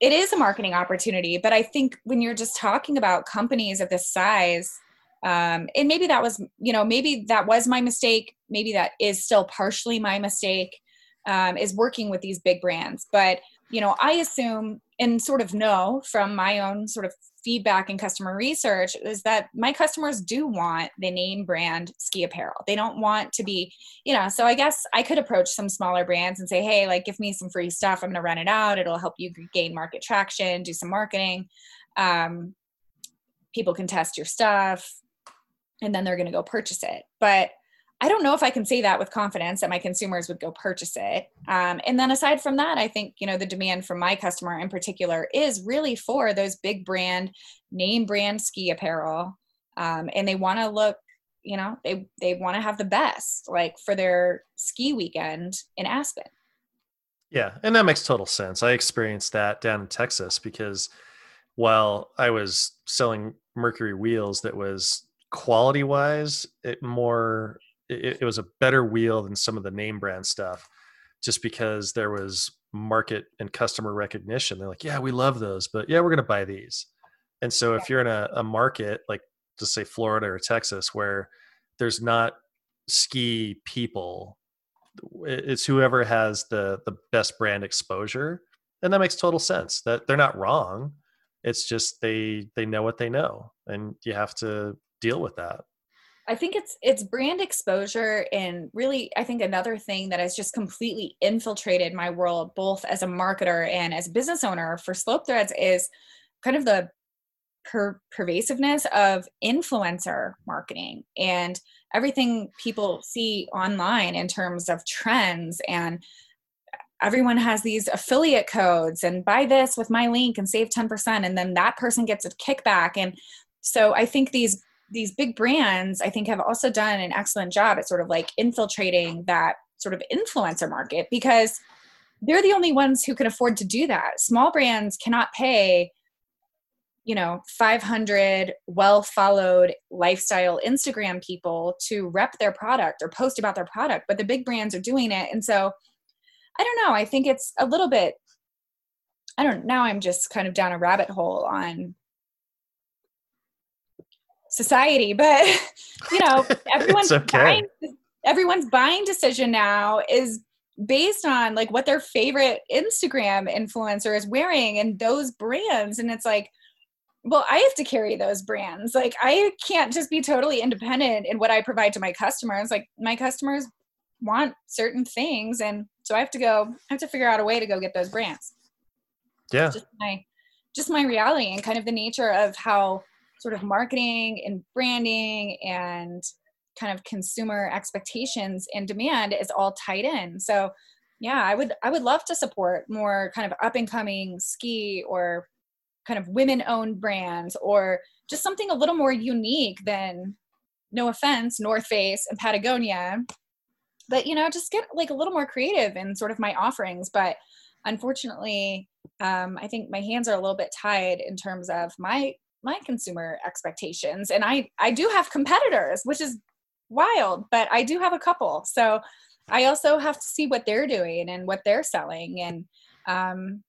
It is a marketing opportunity but i think when you're just talking about companies of this size um, and maybe that was you know maybe that was my mistake maybe that is still partially my mistake um, is working with these big brands but you know i assume and sort of know from my own sort of feedback and customer research is that my customers do want the name brand ski apparel. They don't want to be, you know, so I guess I could approach some smaller brands and say, hey, like, give me some free stuff. I'm going to run it out. It'll help you gain market traction, do some marketing. Um, people can test your stuff and then they're going to go purchase it. But I don't know if I can say that with confidence that my consumers would go purchase it. Um, and then aside from that, I think you know the demand from my customer in particular is really for those big brand, name brand ski apparel, um, and they want to look, you know, they they want to have the best like for their ski weekend in Aspen. Yeah, and that makes total sense. I experienced that down in Texas because while I was selling Mercury wheels that was quality wise it more it, it was a better wheel than some of the name brand stuff just because there was market and customer recognition. They're like, yeah, we love those, but yeah, we're going to buy these. And so if you're in a, a market like, to say Florida or Texas, where there's not ski people, it's whoever has the the best brand exposure, and that makes total sense. That they're not wrong. It's just they they know what they know, and you have to deal with that. I think it's it's brand exposure and really I think another thing that has just completely infiltrated my world both as a marketer and as a business owner for Slope Threads is kind of the per- pervasiveness of influencer marketing and everything people see online in terms of trends and everyone has these affiliate codes and buy this with my link and save 10% and then that person gets a kickback. And so I think these these big brands i think have also done an excellent job at sort of like infiltrating that sort of influencer market because they're the only ones who can afford to do that. Small brands cannot pay you know 500 well followed lifestyle instagram people to rep their product or post about their product but the big brands are doing it. And so i don't know. I think it's a little bit i don't now i'm just kind of down a rabbit hole on society but you know everyone's okay. buying everyone's buying decision now is based on like what their favorite instagram influencer is wearing and those brands. And it's like well i have to carry those brands. Like i can't just be totally independent in what i provide to my customers. Like my customers want certain things. And so i have to go i have to figure out a way to go get those brands. Yeah. Just my just my reality and kind of the nature of how sort of marketing and branding and kind of consumer expectations and demand is all tied in. So yeah, I would I would love to support more kind of up and coming ski or kind of women owned brands or just something a little more unique than no offense North Face and Patagonia but you know just get like a little more creative in sort of my offerings but unfortunately um, i think my hands are a little bit tied in terms of my my consumer expectations. And i i do have competitors which is wild but i do have a couple. So i also have to see what they're doing and what they're selling and um,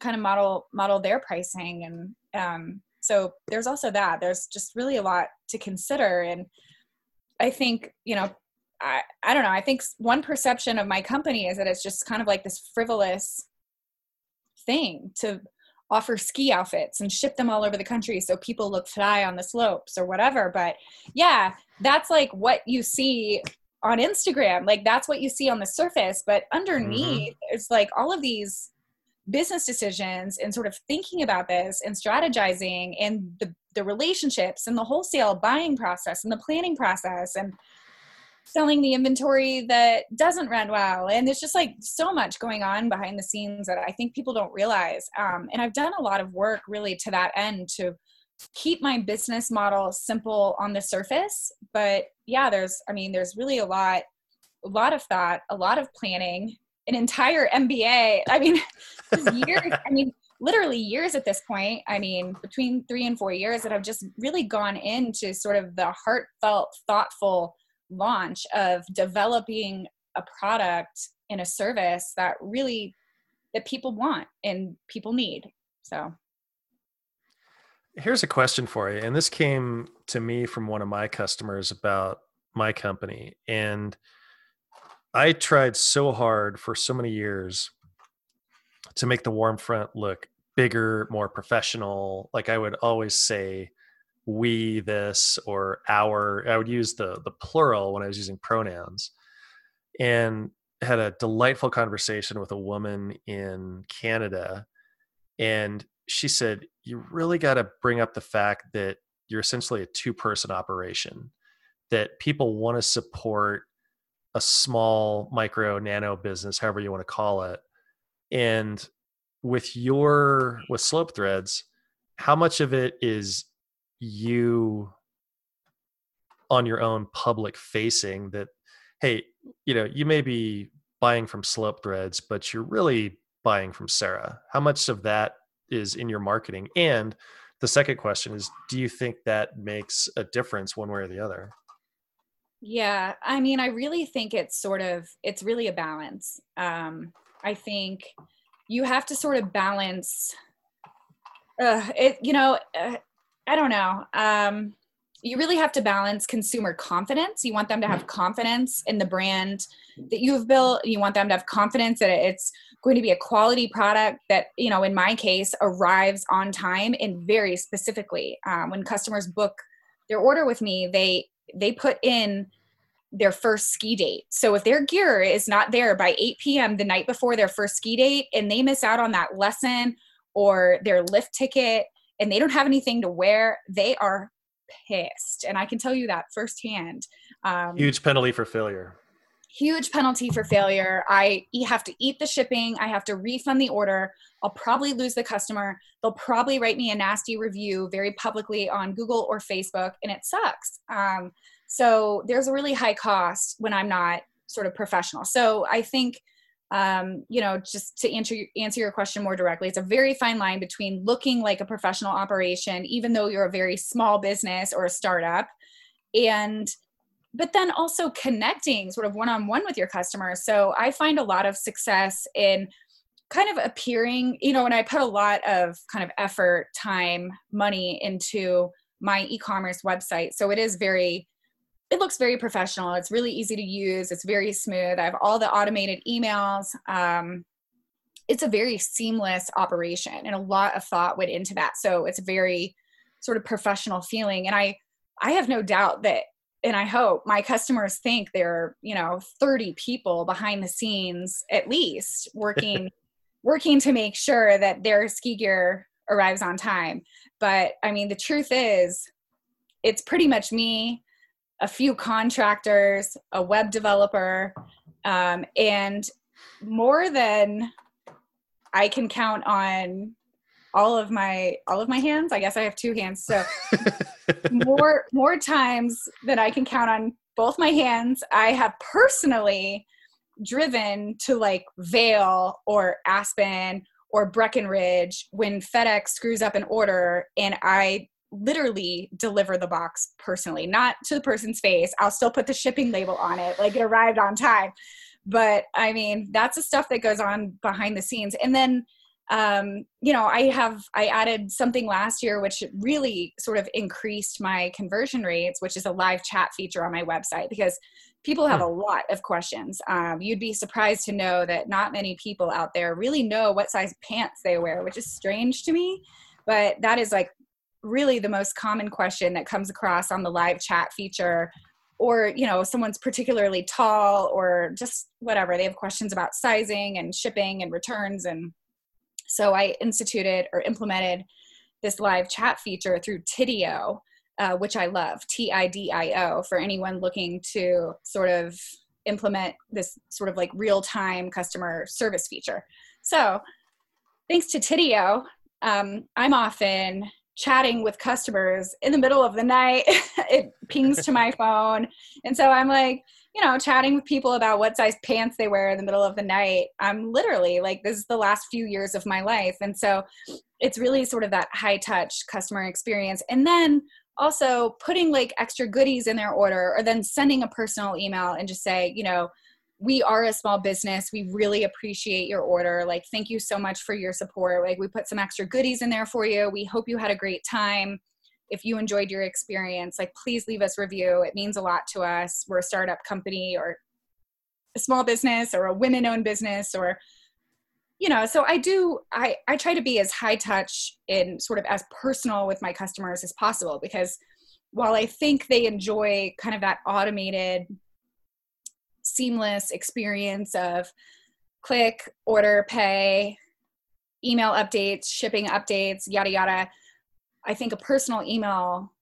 kind of model model their pricing. And um, so there's also that. There's just really a lot to consider. And i think you know I, I don't know. I think one perception of my company is that it's just kind of like this frivolous thing to offer ski outfits and ship them all over the country so people look fly on the slopes or whatever. But yeah, that's like what you see on Instagram. Like that's what you see on the surface. But underneath, mm-hmm. it's like all of these business decisions and sort of thinking about this and strategizing and the, the relationships and the wholesale buying process and the planning process and selling the inventory that doesn't run well. And there's just like so much going on behind the scenes that i think people don't realize. Um, and i've done a lot of work really to that end to keep my business model simple on the surface. But yeah there's i mean there's really a lot a lot of thought a lot of planning an entire mba i mean years i mean literally years at this point. I mean between three and four years that i've just really gone into sort of the heartfelt thoughtful launch of developing a product and a service that really that people want and people need so. Here's a question for you and this came to me from one of my customers about my company and i tried so hard for so many years to make the warm front look bigger more professional. Like i would always say we this or our i would use the the plural when i was using pronouns and had a delightful conversation with a woman in canada and she said you really got to bring up the fact that you're essentially a two person operation that people want to support a small micro nano business however you want to call it and with your with slope threads how much of it is you on your own public facing that hey you know you may be buying from slope threads but you're really buying from sarah. How much of that is in your marketing? And the second question is do you think that makes a difference one way or the other? Yeah i mean i really think it's sort of it's really a balance. Um i think you have to sort of balance uh, it you know uh, I don't know. Um, you really have to balance consumer confidence. You want them to have confidence in the brand that you have built. You want them to have confidence that it's going to be a quality product that, you know, in my case, arrives on time and very specifically. Um, when customers book their order with me, they they put in their first ski date. So if their gear is not there by 8 p.m. the night before their first ski date and they miss out on that lesson or their lift ticket and they don't have anything to wear, they are pissed. And I can tell you that firsthand. Um, huge penalty for failure. Huge penalty for failure. I have to eat the shipping. I have to refund the order. I'll probably lose the customer. They'll probably write me a nasty review very publicly on Google or Facebook, and it sucks. Um, so there's a really high cost when I'm not sort of professional. So I think um, you know, just to answer answer your question more directly, it's a very fine line between looking like a professional operation, even though you're a very small business or a startup, and but then also connecting sort of one on one with your customers. So I find a lot of success in kind of appearing, you know, when I put a lot of kind of effort, time, money into my e-commerce website. So it is very it looks very professional. It's really easy to use. It's very smooth. I have all the automated emails. Um, it's a very seamless operation, and a lot of thought went into that. So it's a very sort of professional feeling. And I, I have no doubt that, and I hope my customers think there are, you know, 30 people behind the scenes at least working, working to make sure that their ski gear arrives on time. But I mean, the truth is, it's pretty much me a few contractors, a web developer, um, and more than I can count on all of my all of my hands. I guess I have two hands, so more more times than I can count on both my hands. I have personally driven to like Vail or Aspen or Breckenridge when FedEx screws up an order and I literally deliver the box personally, not to the person's face. I'll still put the shipping label on it, like it arrived on time. But I mean, that's the stuff that goes on behind the scenes. And then, um, you know, I have, I added something last year which really sort of increased my conversion rates, which is a live chat feature on my website because people have a lot of questions. Um, you'd be surprised to know that not many people out there really know what size pants they wear, which is strange to me. But that is like really the most common question that comes across on the live chat feature or you know someone's particularly tall or just whatever they have questions about sizing and shipping and returns. And so i instituted or implemented this live chat feature through tidio uh, which i love t-i-d-i-o for anyone looking to sort of implement this sort of like real-time customer service feature. So thanks to tidio um, i'm often chatting with customers in the middle of the night. it pings to my phone. And so I'm like, you know, chatting with people about what size pants they wear in the middle of the night. I'm literally like, this is the last few years of my life. And so it's really sort of that high touch customer experience. And then also putting like extra goodies in their order or then sending a personal email and just say, you know, we are a small business. We really appreciate your order. Like, thank you so much for your support. Like, we put some extra goodies in there for you. We hope you had a great time. If you enjoyed your experience, like, please leave us review. It means a lot to us. We're a startup company or a small business or a women owned business or, you know, so I do, I, I try to be as high touch and sort of as personal with my customers as possible because while I think they enjoy kind of that automated seamless experience of click, order, pay, email updates, shipping updates, yada, yada. I think a personal email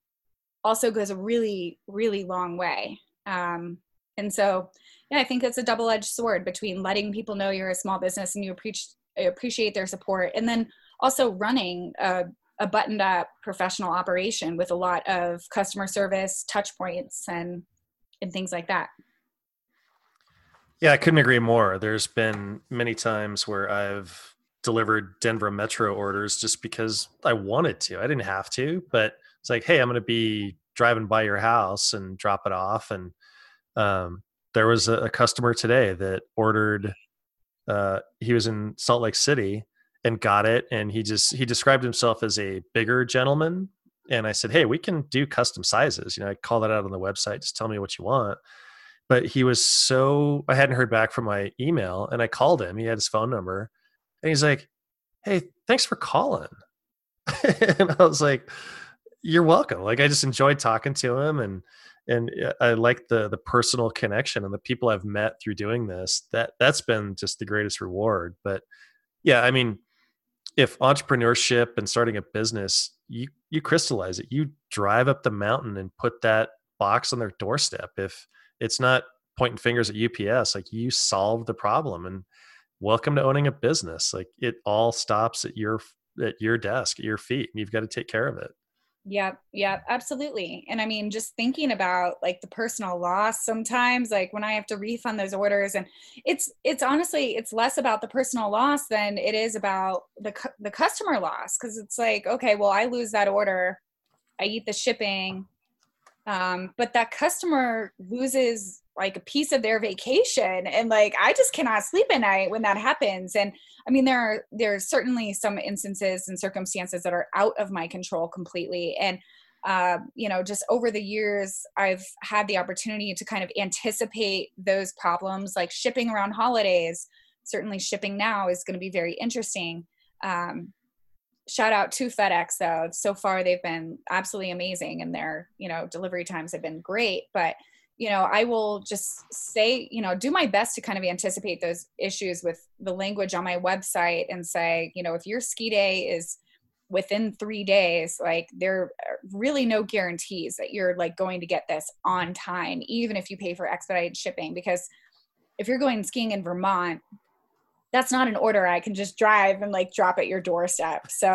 also goes a really, really long way. Um, and so, yeah, I think it's a double edged sword between letting people know you're a small business and you appreciate, their support, and then also running a, a buttoned up professional operation with a lot of customer service touch points and, and things like that. Yeah, I couldn't agree more. There's been many times where I've delivered Denver Metro orders just because I wanted to. I didn't have to, but it's like, hey, I'm going to be driving by your house and drop it off. And um, there was a, a, customer today that ordered. Uh, he was in Salt Lake City and got it, and he just he described himself as a bigger gentleman. And I said, hey, we can do custom sizes. You know, I call that out on the website. Just tell me what you want but he was so i hadn't heard back from my email and i called him he had his phone number and he's like hey thanks for calling. And i was like you're welcome. Like i just enjoyed talking to him and and uh, i like the the personal connection and the people i've met through doing this that that's been just the greatest reward but yeah i mean if entrepreneurship and starting a business you you crystallize it you drive up the mountain and put that box on their doorstep if it's not pointing fingers at UPS. Like you solved the problem and welcome to owning a business. Like it all stops at your at your desk, at your feet, and you've got to take care of it. Yep, yep, absolutely. And I mean, just thinking about like the personal loss sometimes, like when I have to refund those orders, and it's it's honestly it's less about the personal loss than it is about the the customer loss because it's like okay, well I lose that order, I eat the shipping, um, but that customer loses like a piece of their vacation and like i just cannot sleep at night when that happens. And i mean there are there's certainly some instances and circumstances that are out of my control completely. And uh, you know just over the years i've had the opportunity to kind of anticipate those problems like shipping around holidays. Certainly shipping now is going to be very interesting. Um, shout out to FedEx though. So far they've been absolutely amazing and their, you know, delivery times have been great, but you know, I will just say, you know, do my best to kind of anticipate those issues with the language on my website and say, you know, if your ski day is within 3 days, like there are really no guarantees that you're like going to get this on time even if you pay for expedited shipping because if you're going skiing in Vermont, that's not an order I can just drive and like drop at your doorstep. So,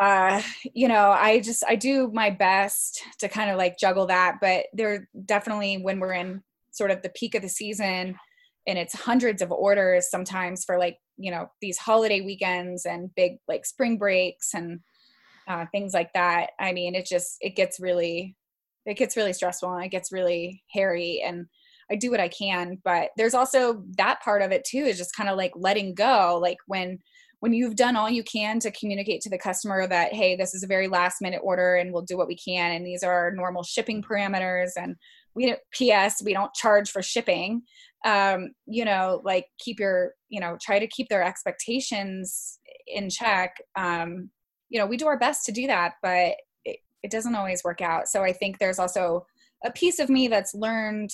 uh, you know, I just, I do my best to kind of like juggle that. But there definitely, when we're in sort of the peak of the season and it's hundreds of orders sometimes for like, you know, these holiday weekends and big like spring breaks and uh, things like that. I mean, it just, it gets really, it gets really stressful and it gets really hairy. And, I do what I can, but there's also that part of it too is just kind of like letting go. Like when when you've done all you can to communicate to the customer that hey, this is a very last minute order and we'll do what we can and these are our normal shipping parameters and we don't ps we don't charge for shipping um you know like keep your you know try to keep their expectations in check um you know we do our best to do that but it, it doesn't always work out so i think there's also a piece of me that's learned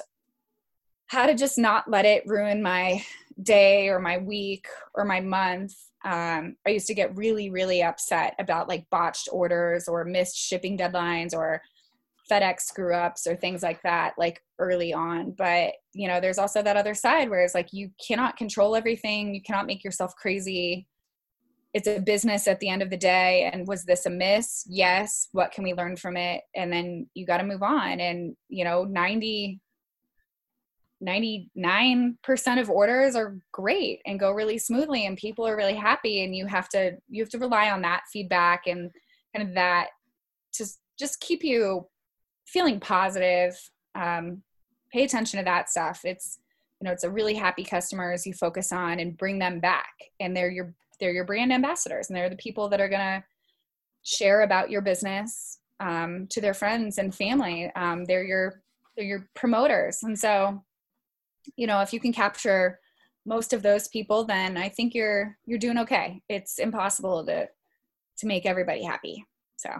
how to just not let it ruin my day or my week or my month. Um, i used to get really really upset about like botched orders or missed shipping deadlines or fedex screw ups or things like that like early on. But you know there's also that other side where it's like you cannot control everything. You cannot make yourself crazy. It's a business at the end of the day. And was this a miss? Yes. What can we learn from it? And then you got to move on. And you know 90 99% of orders are great and go really smoothly and people are really happy and you have to you have to rely on that feedback and kind of that to just keep you feeling positive um, pay attention to that stuff. It's you know it's a really happy customers you focus on and bring them back. And they're your they're your brand ambassadors and they're the people that are going to share about your business um, to their friends and family. Um, they're your they're your promoters. And so you know if you can capture most of those people then i think you're you're doing okay. It's impossible to to make everybody happy. So.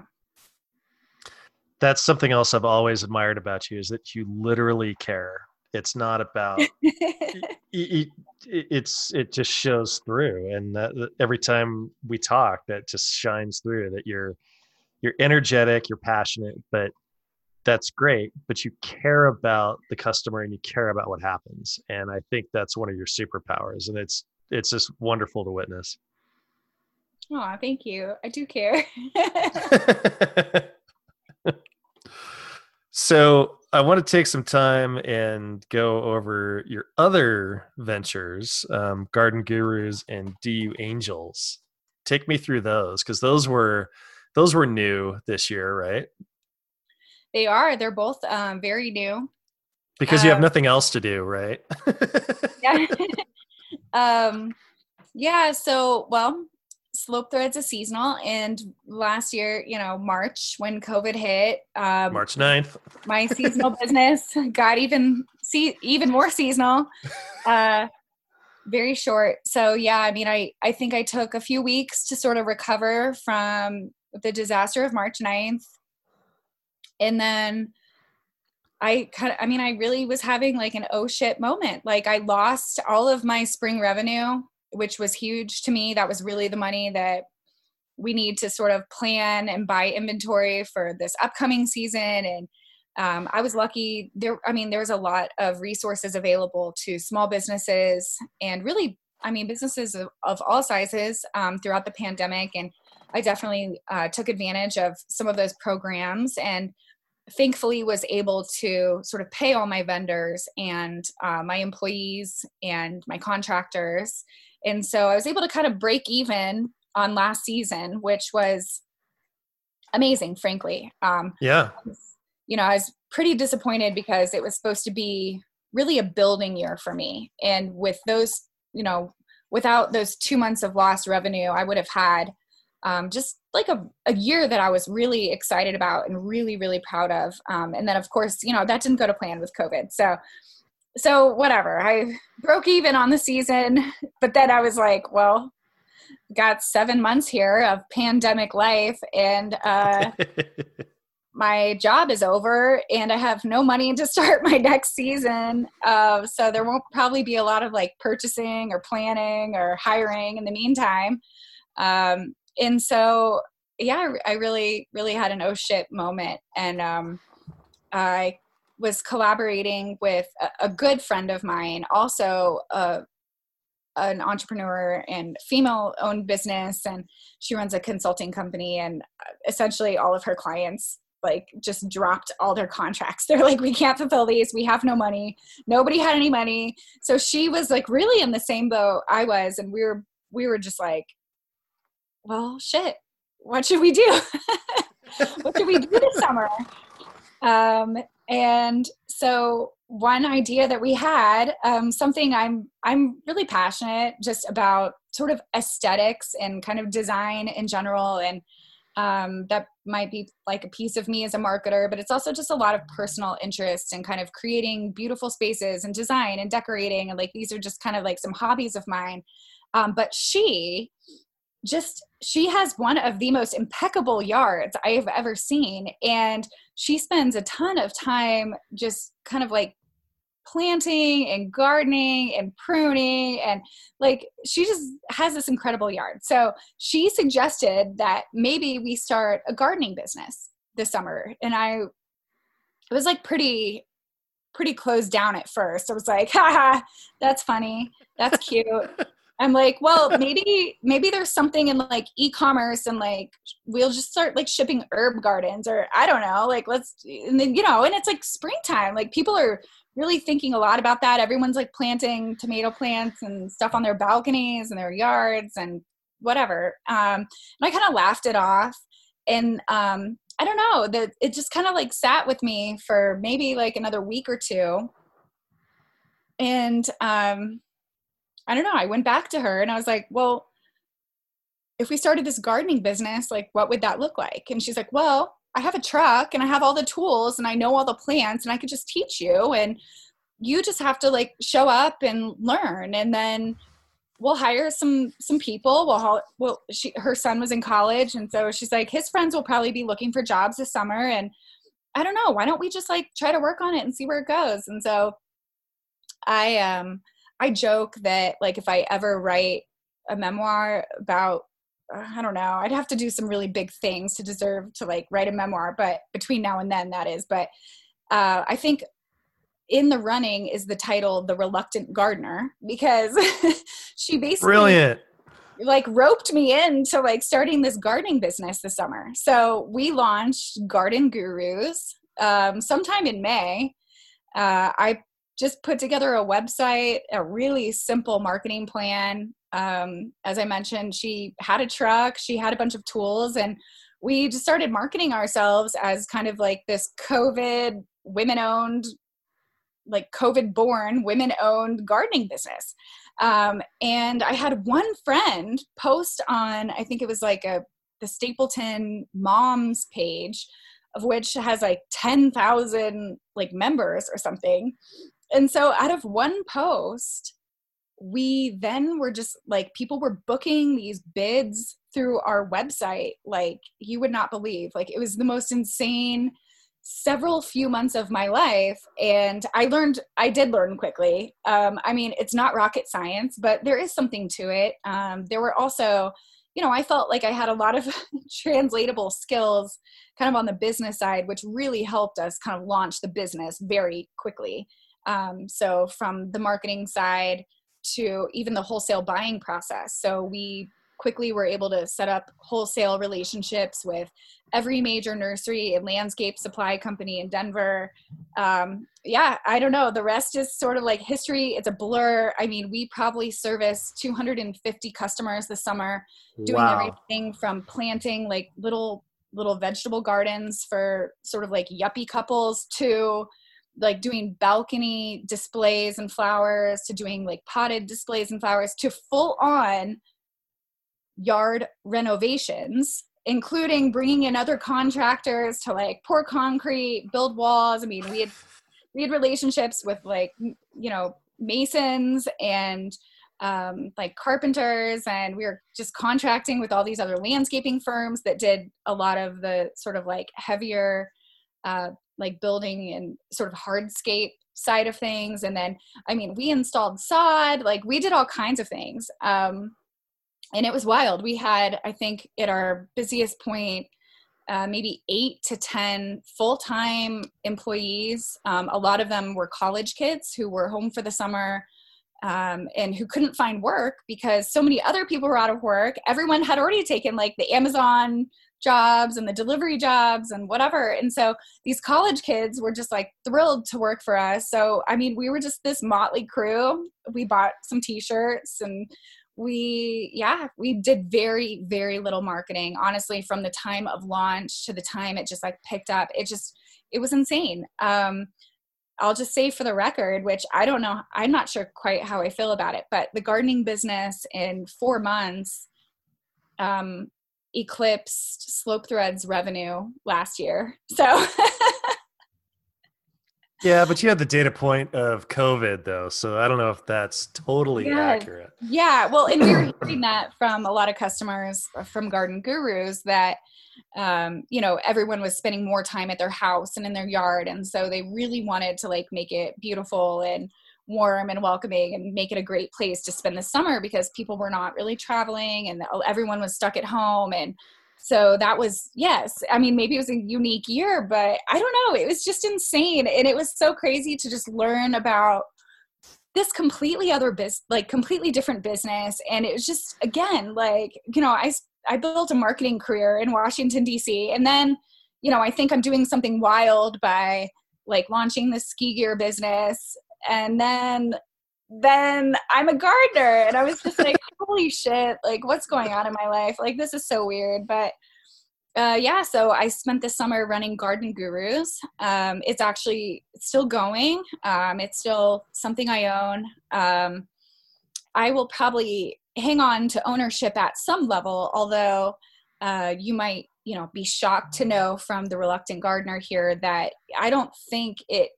That's something else i've always admired about you is that you literally care. It's not about it, it, it's it just shows through. And that, every time we talk that just shines through that you're you're energetic you're passionate but that's great but you care about the customer and you care about what happens and i think that's one of your superpowers and it's it's just wonderful to witness. Oh thank you. I do care. So i want to take some time and go over your other ventures um, garden gurus and du angels. Take me through those because those were those were new this year right they are. They're both um, very new. Because you have um, nothing else to do, right? yeah. um, yeah. So, well, Slope Threads is seasonal, and last year, you know, March when COVID hit, um, March 9th, my seasonal business got even see even more seasonal. Uh, very short. So yeah, I mean, I I think I took a few weeks to sort of recover from the disaster of March 9th and then I kind of, I mean, I really was having like an oh shit moment. Like I lost all of my spring revenue, which was huge to me. That was really the money that we need to sort of plan and buy inventory for this upcoming season. And um, I was lucky there. I mean, there was a lot of resources available to small businesses and really, I mean, businesses of, of all sizes um, throughout the pandemic. And I definitely uh, took advantage of some of those programs and thankfully was able to sort of pay all my vendors and uh, my employees and my contractors. And so i was able to kind of break even on last season which was amazing frankly. Um, yeah. you know i was pretty disappointed because it was supposed to be really a building year for me. And with those you know without those two months of lost revenue i would have had um, just like a, a year that I was really excited about and really, really proud of. Um, and then of course, you know, that didn't go to plan with COVID. So, so whatever, I broke even on the season, but then I was like, well, got seven months here of pandemic life and, uh, my job is over and I have no money to start my next season. Uh, so there won't probably be a lot of like purchasing or planning or hiring in the meantime. Um, and so yeah i really really had an oh shit moment. And um, i was collaborating with a, a, good friend of mine also uh, an entrepreneur and female owned business. And she runs a consulting company and uh, essentially all of her clients like just dropped all their contracts. They're like we can't fulfill these. We have no money. Nobody had any money. So she was like really in the same boat i was. And we were we were just like well, shit, what should we do? what should we do this summer? Um, and so one idea that we had, um, something I'm I'm really passionate just about sort of aesthetics and kind of design in general. And um, that might be like a piece of me as a marketer, but it's also just a lot of personal interest in kind of creating beautiful spaces and design and decorating. And like these are just kind of like some hobbies of mine. Um, but she just, she has one of the most impeccable yards I have ever seen. And she spends a ton of time just kind of like planting and gardening and pruning and like she just has this incredible yard. So she suggested that maybe we start a gardening business this summer and I it was like pretty pretty closed down at first. I was like, haha, that's funny. That's cute. I'm like, well, maybe maybe there's something in like e-commerce and like we'll just start like shipping herb gardens or I don't know, like let's and then you know, and it's like springtime. Like people are really thinking a lot about that. Everyone's like planting tomato plants and stuff on their balconies and their yards and whatever. Um, and I kind of laughed it off. And um, I don't know that it just kind of like sat with me for maybe like another week or two. And um, I don't know. I went back to her and I was like, well, if we started this gardening business, like what would that look like? And she's like, well, I have a truck and I have all the tools and I know all the plants and I could just teach you and you just have to like show up and learn and then we'll hire some some people we'll well she her son was in college and so she's like his friends will probably be looking for jobs this summer and I don't know why don't we just like try to work on it and see where it goes and so I um I joke that like if I ever write a memoir about I don't know. I'd have to do some really big things to deserve to like write a memoir, but between now and then, that is. But uh, I think in the running is the title "The Reluctant Gardener" because she basically Brilliant. like roped me into like starting this gardening business this summer. So we launched Garden Gurus um, sometime in May. Uh, I just put together a website, a really simple marketing plan um, as I mentioned, she had a truck, she had a bunch of tools, and we just started marketing ourselves as kind of like this COVID women owned, like COVID born women owned gardening business. Um, and I had one friend post on, I think it was like a the Stapleton moms page, of which has like 10,000 like members or something. And so out of one post, we then were just like people were booking these bids through our website like you would not believe. Like it was the most insane several few months of my life and i learned i did learn quickly. Um, i mean it's not rocket science but there is something to it. Um, there were also you know i felt like i had a lot of translatable skills kind of on the business side which really helped us kind of launch the business very quickly um, so from the marketing side to even the wholesale buying process. So we quickly were able to set up wholesale relationships with every major nursery and landscape supply company in Denver. Um, yeah, I don't know. The rest is sort of like history. It's a blur. I mean, we probably service 250 customers this summer, doing wow. everything from planting like little little vegetable gardens for sort of like yuppie couples to like doing balcony displays and flowers to doing like potted displays and flowers to full on yard renovations including bringing in other contractors to like pour concrete build walls. I mean we had we had relationships with like you know masons and um, like carpenters and we were just contracting with all these other landscaping firms that did a lot of the sort of like heavier uh, like building and sort of hardscape side of things and then i mean we installed sod like we did all kinds of things um, and it was wild. We had i think at our busiest point uh, maybe eight to ten full-time employees um, a lot of them were college kids who were home for the summer um, and who couldn't find work because so many other people were out of work. Everyone had already taken like the amazon jobs and the delivery jobs and whatever. And so these college kids were just like thrilled to work for us. So, I mean, we were just this motley crew. We bought some t shirts and we, yeah, we did very, very little marketing. Honestly, from the time of launch to the time it just like picked up, it just, it was insane. Um, I'll just say for the record, which I don't know, I'm not sure quite how I feel about it, but the gardening business in four months um, eclipsed Slope Threads revenue last year. So Yeah, but you had the data point of COVID though, so I don't know if that's totally accurate. Yeah, well, and we were hearing that from a lot of customers from Garden Gurus that um, you know everyone was spending more time at their house and in their yard, and so they really wanted to like make it beautiful and warm and welcoming and make it a great place to spend the summer because people were not really traveling and everyone was stuck at home. And so that was yes i mean maybe it was a unique year but i don't know. It was just insane. And it was so crazy to just learn about this completely other business like completely different business. And it was just again like you know i i built a marketing career in washington dc and then you know i think i'm doing something wild by like launching this ski gear business and then then i'm a gardener and i was just like holy shit like what's going on in my life like this is so weird but uh, yeah, so I spent the summer running Garden Gurus. Um, it's actually still going. Um, it's still something I own. Um, I will probably hang on to ownership at some level, although uh, you might, you know, be shocked to know from the reluctant gardener here that I don't think it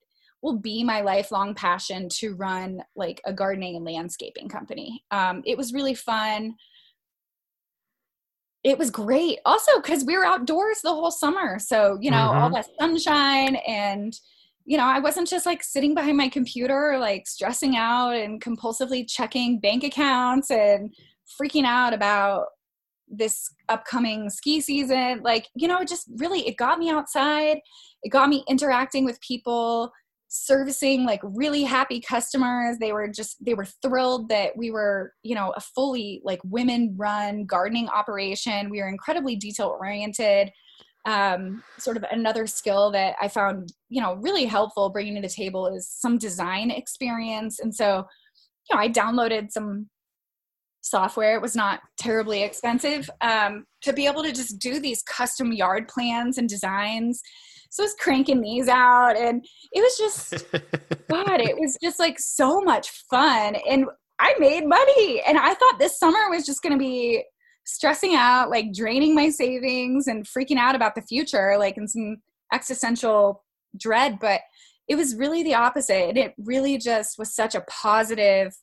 will be my lifelong passion to run like a gardening and landscaping company. Um, it was really fun. It was great. Also because we were outdoors the whole summer so you know Mhm. all that sunshine and you know i wasn't just like sitting behind my computer like stressing out and compulsively checking bank accounts and freaking out about this upcoming ski season. Like you know it just really it got me outside. It got me interacting with people servicing like really happy customers. They were just they were thrilled that we were you know a fully like women run gardening operation. We were incredibly detail oriented um, sort of another skill that i found you know really helpful bringing to the table is some design experience. And so you know i downloaded some software. It was not terribly expensive um, to be able to just do these custom yard plans and designs so I was cranking these out and it was just God, it was just like so much fun. And I made money. And I thought this summer was just gonna be stressing out, like draining my savings and freaking out about the future, like in some existential dread. But it was really the opposite. And it really just was such a positive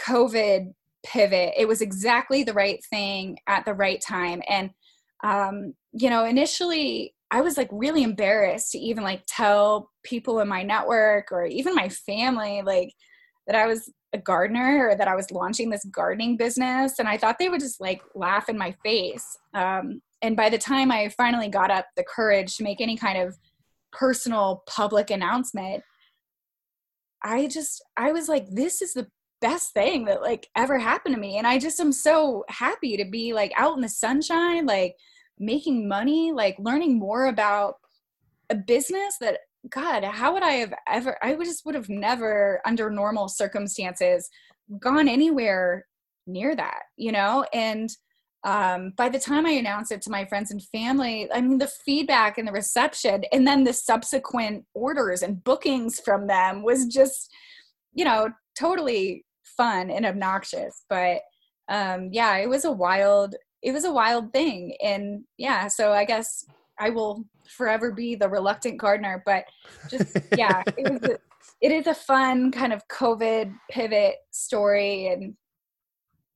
COVID pivot. It was exactly the right thing at the right time. And um, you know, initially I was like really embarrassed to even like tell people in my network or even my family like that I was a gardener or that I was launching this gardening business. And I thought they would just like laugh in my face. Um, and by the time I finally got up the courage to make any kind of personal public announcement, I just, I was like, this is the best thing that like ever happened to me. And I just am so happy to be like out in the sunshine, like making money, like learning more about a business that God, how would I have ever I just would have never under normal circumstances gone anywhere near that, you know? And um, by the time I announced it to my friends and family, I mean the feedback and the reception and then the subsequent orders and bookings from them was just, you know, totally fun and obnoxious. But um yeah, it was a wild it was a wild thing. And yeah so i guess i will forever be the reluctant gardener but just yeah it was a, it is a fun kind of covid pivot story. And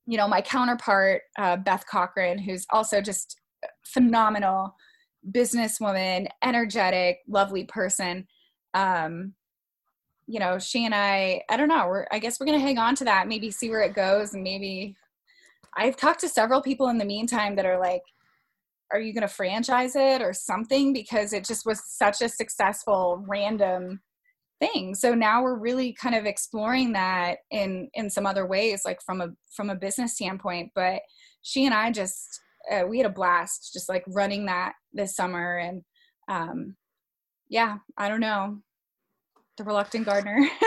you know my counterpart uh, beth cochran who's also just phenomenal businesswoman energetic lovely person. Um you know she and i i don't know we're i guess we're gonna hang on to that maybe see where it goes and maybe I've talked to several people in the meantime that are like, are you going to franchise it or something? Because it just was such a successful random thing. So now we're really kind of exploring that in in some other ways, like from a from a business standpoint. But she and I just uh, we had a blast just like running that this summer, and um, yeah, I don't know, the reluctant gardener.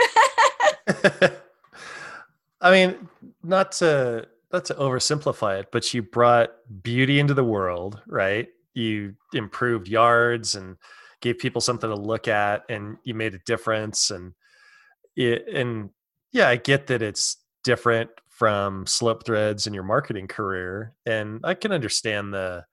I mean, not to not to oversimplify it, but you brought beauty into the world, right? You improved yards and gave people something to look at, and you made a difference. And it, and yeah, I get that it's different from slope threads in your marketing career and i can understand the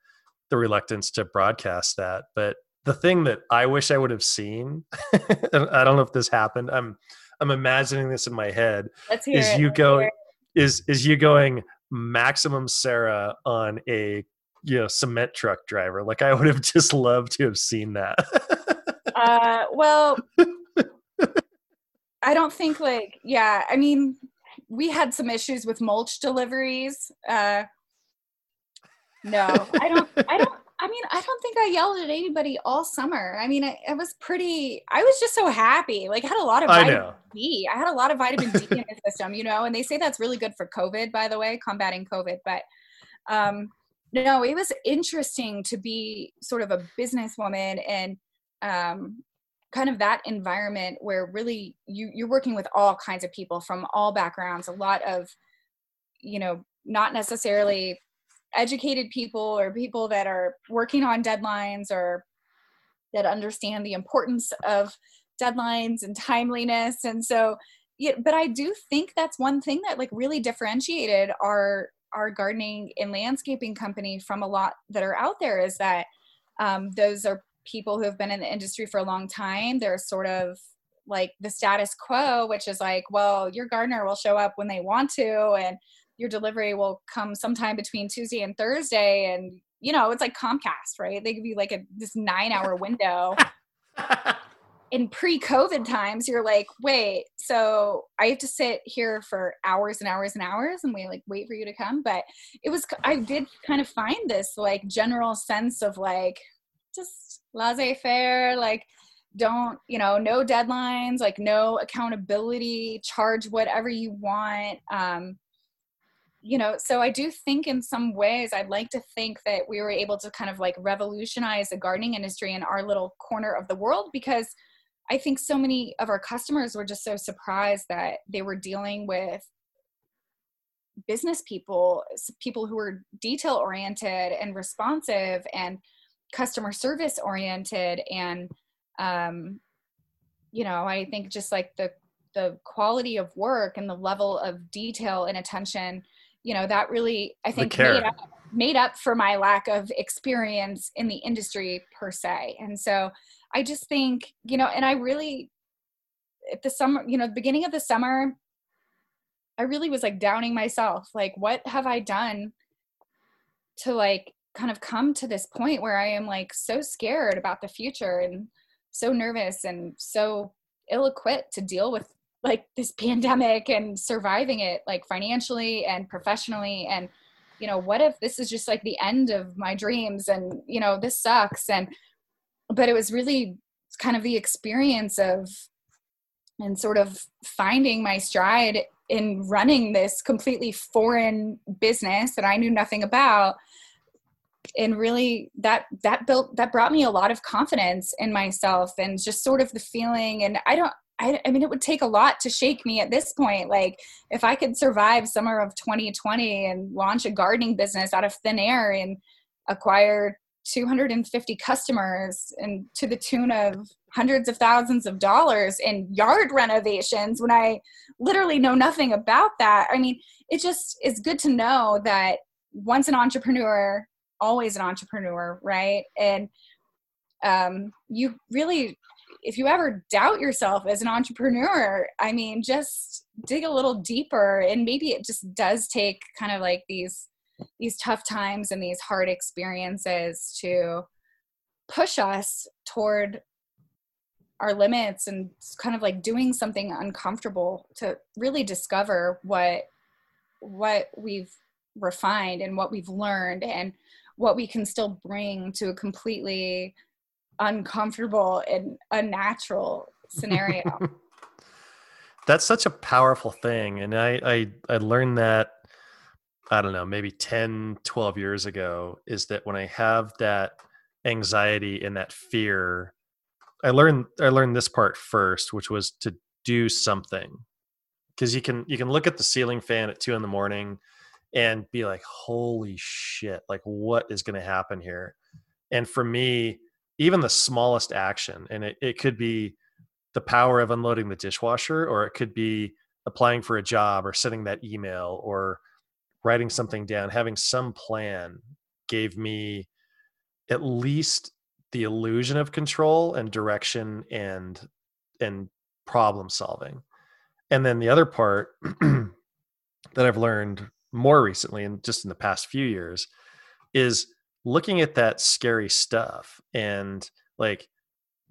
the reluctance to broadcast that but the thing that i wish i would have seen i don't know if this happened i'm i'm imagining this in my head Let's hear is it. you let's go. Is is you going maximum sarah on a you know cement truck driver like i would have just loved to have seen that Uh, well, I don't think like yeah. I mean, we had some issues with mulch deliveries. Uh, no, I don't. I don't. I mean, I don't think I yelled at anybody all summer. I mean, I, I was pretty. I was just so happy. Like, I had a lot of I vitamin know. D. I had a lot of vitamin D in the system, you know. And they say that's really good for COVID, by the way, combating COVID. But um, no, it was interesting to be sort of a businesswoman and um, kind of that environment where really you you're working with all kinds of people from all backgrounds a lot of you know not necessarily educated people or people that are working on deadlines or that understand the importance of deadlines and timeliness. And so yeah but i do think that's one thing that like really differentiated our our gardening and landscaping company from a lot that are out there is that um, those are people who have been in the industry for a long time. They're sort of like the status quo which is like well your gardener will show up when they want to and your delivery will come sometime between tuesday and thursday and you know it's like comcast right? They give you like a this nine hour window. In pre-covid times you're like wait so i have to sit here for hours and hours and hours and we like wait for you to come? But it was i did kind of find this like general sense of like just laissez-faire like don't you know no deadlines like no accountability charge whatever you want um you know so i do think in some ways i'd like to think that we were able to kind of like revolutionize the gardening industry in our little corner of the world because i think so many of our customers were just so surprised that they were dealing with business people people who were detail oriented and responsive and customer service oriented and um you know i think just like the the quality of work and the level of detail and attention you know that really i think made up, made up for my lack of experience in the industry per se. And so i just think you know and i really at the summer you know the beginning of the summer i really was like downing myself like what have i done to like kind of come to this point where i am like so scared about the future and so nervous and so ill-equipped to deal with like this pandemic and surviving it like financially and professionally. And you know what if this is just like the end of my dreams and you know this sucks? And but it was really kind of the experience of and sort of finding my stride in running this completely foreign business that I knew nothing about. And really that that built that brought me a lot of confidence in myself and just sort of the feeling. And I don't I, I mean it would take a lot to shake me at this point like if I could survive summer of 2020 and launch a gardening business out of thin air and acquire 250 customers and to the tune of hundreds of thousands of dollars in yard renovations when I literally know nothing about that. I mean, it just is good to know that once an entrepreneur, always an entrepreneur, right? And um, you really, if you ever doubt yourself as an entrepreneur, I mean, just dig a little deeper and maybe it just does take kind of like these these tough times and these hard experiences to push us toward our limits and kind of like doing something uncomfortable to really discover what what we've refined and what we've learned and what we can still bring to a completely uncomfortable and unnatural scenario That's such a powerful thing. And I, I, I learned that, I don't know, maybe 10, 12 years ago is that when I have that anxiety and that fear, I learned, I learned this part first, which was to do something. Cause you can, you can look at the ceiling fan at two in the morning and be like, holy shit, like what is going to happen here? And for me, even the smallest action, and it, it could be the power of unloading the dishwasher, or it could be applying for a job or sending that email or writing something down, having some plan gave me at least the illusion of control and direction and and problem solving. And then the other part that I've learned more recently and just in the past few years is looking at that scary stuff and like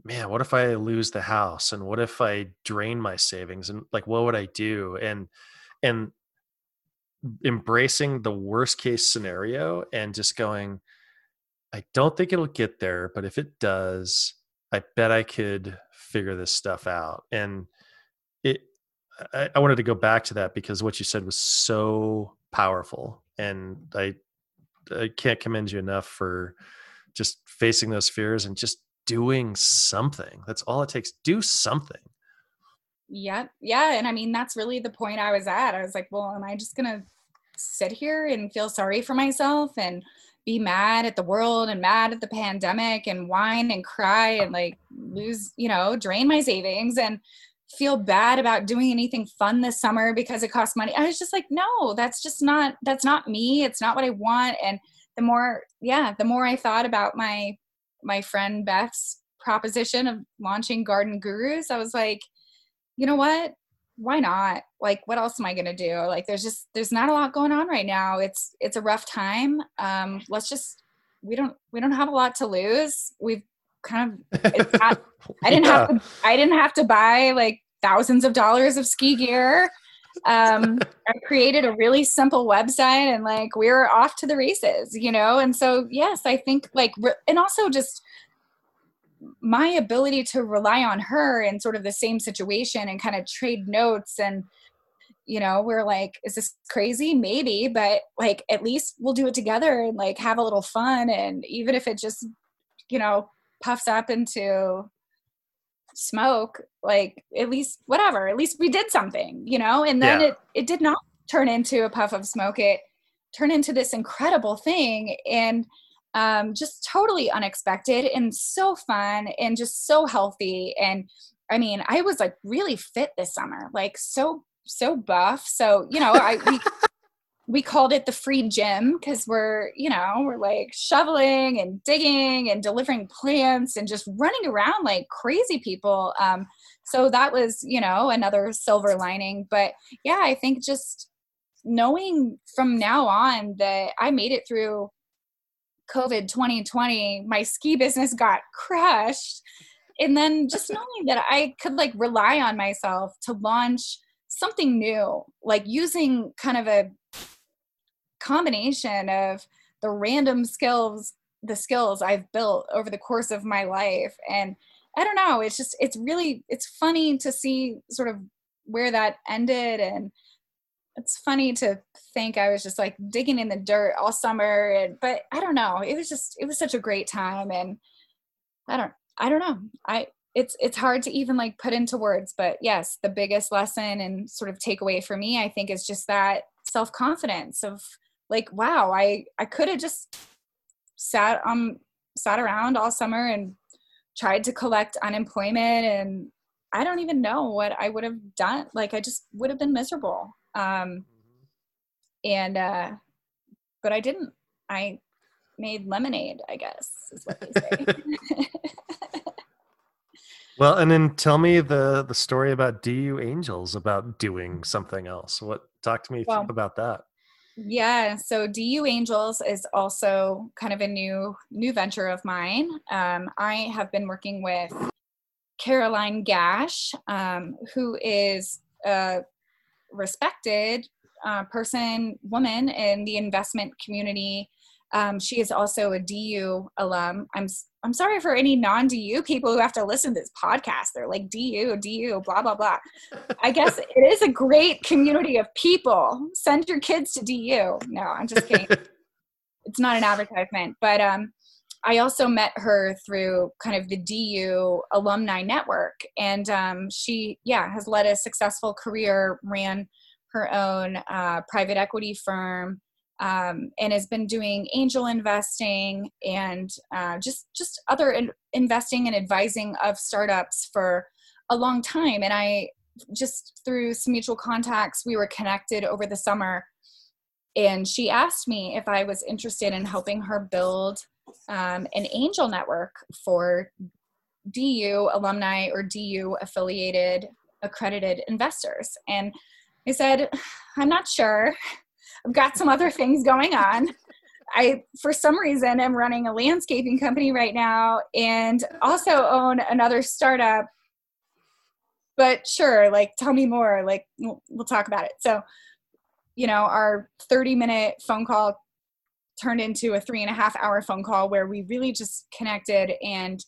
man what if i lose the house? And what if i drain my savings? And like what would i do? And and embracing the worst case scenario and just going i don't think it'll get there but if it does i bet i could figure this stuff out. And it I, I wanted to go back to that because what you said was so powerful and i i can't commend you enough for just facing those fears and just doing something. That's all it takes. Do something. Yeah, yeah, and I mean that's really the point I was at. I was like, well, am I just gonna sit here and feel sorry for myself and be mad at the world and mad at the pandemic and whine and cry and like lose, you know, drain my savings? And feel bad about doing anything fun this summer because it costs money. I was just like, no, that's just not that's not me. It's not what I want. And the more, yeah, the more I thought about my my friend Beth's proposition of launching Garden Gurus, I was like, you know what? Why not? Like, what else am I gonna do? Like, there's just there's not a lot going on right now. It's it's a rough time. Um, let's just we don't we don't have a lot to lose. We've kind of it's not, I didn't have to I didn't have to buy like thousands of dollars of ski gear. Um, I created a really simple website and like we were off to the races, you know. And so yes, I think like re- and also just my ability to rely on her in sort of the same situation and kind of trade notes and you know we're like is this crazy maybe but like at least we'll do it together and like have a little fun and even if it just you know puffs up into smoke like at least whatever at least we did something you know? And then Yeah. it it did not turn into a puff of smoke. It turned into this incredible thing and um, just totally unexpected and so fun and just so healthy. And i mean i was like really fit this summer like so so buff. So you know i we, we called it the free gym because we're you know we're like shoveling and digging and delivering plants and just running around like crazy people um, so that was you know another silver lining but yeah i think just knowing from now on that i made it through covid 2020 my ski business got crushed and then just knowing that i could like rely on myself to launch something new like using kind of a combination of the random skills the skills i've built over the course of my life. And i don't know it's just it's really it's funny to see sort of where that ended. And it's funny to think i was just like digging in the dirt all summer. And but i don't know it was just it was such a great time. And i don't i don't know. I it's it's hard to even like put into words. But yes the biggest lesson and sort of takeaway for me i think is just that self-confidence of like wow i i could have just sat um sat around all summer and tried to collect unemployment and i don't even know what i would have done like i just would have been miserable um and uh but i didn't. I made lemonade i guess is what they say. Well and then tell me the the story about du angels about doing something else. What talk to me Well, about that Yeah, so DU Angels is also kind of a new new venture of mine. Um, I have been working with Caroline Gash, um, who is a respected uh, person, woman in the investment community. Um, she is also a DU alum. I'm I'm sorry for any non-DU people who have to listen to this podcast. They're like DU, DU, blah blah blah. I guess it is a great community of people. Send your kids to DU. No, I'm just kidding. it's not an advertisement, but um, I also met her through kind of the DU alumni network, and um, she, yeah, has led a successful career, ran her own uh, private equity firm, um, and has been doing angel investing and uh, just just other in- investing and advising of startups for a long time. And I just through some mutual contacts, we were connected over the summer. And she asked me if I was interested in helping her build um, an angel network for DU alumni or DU affiliated accredited investors. And I said, I'm not sure. I've got some other things going on. I, for some reason, am running a landscaping company right now and also own another startup. But sure, like, tell me more. Like, we'll, we'll talk about it. So, you know, our 30 minute phone call turned into a three and a half hour phone call where we really just connected and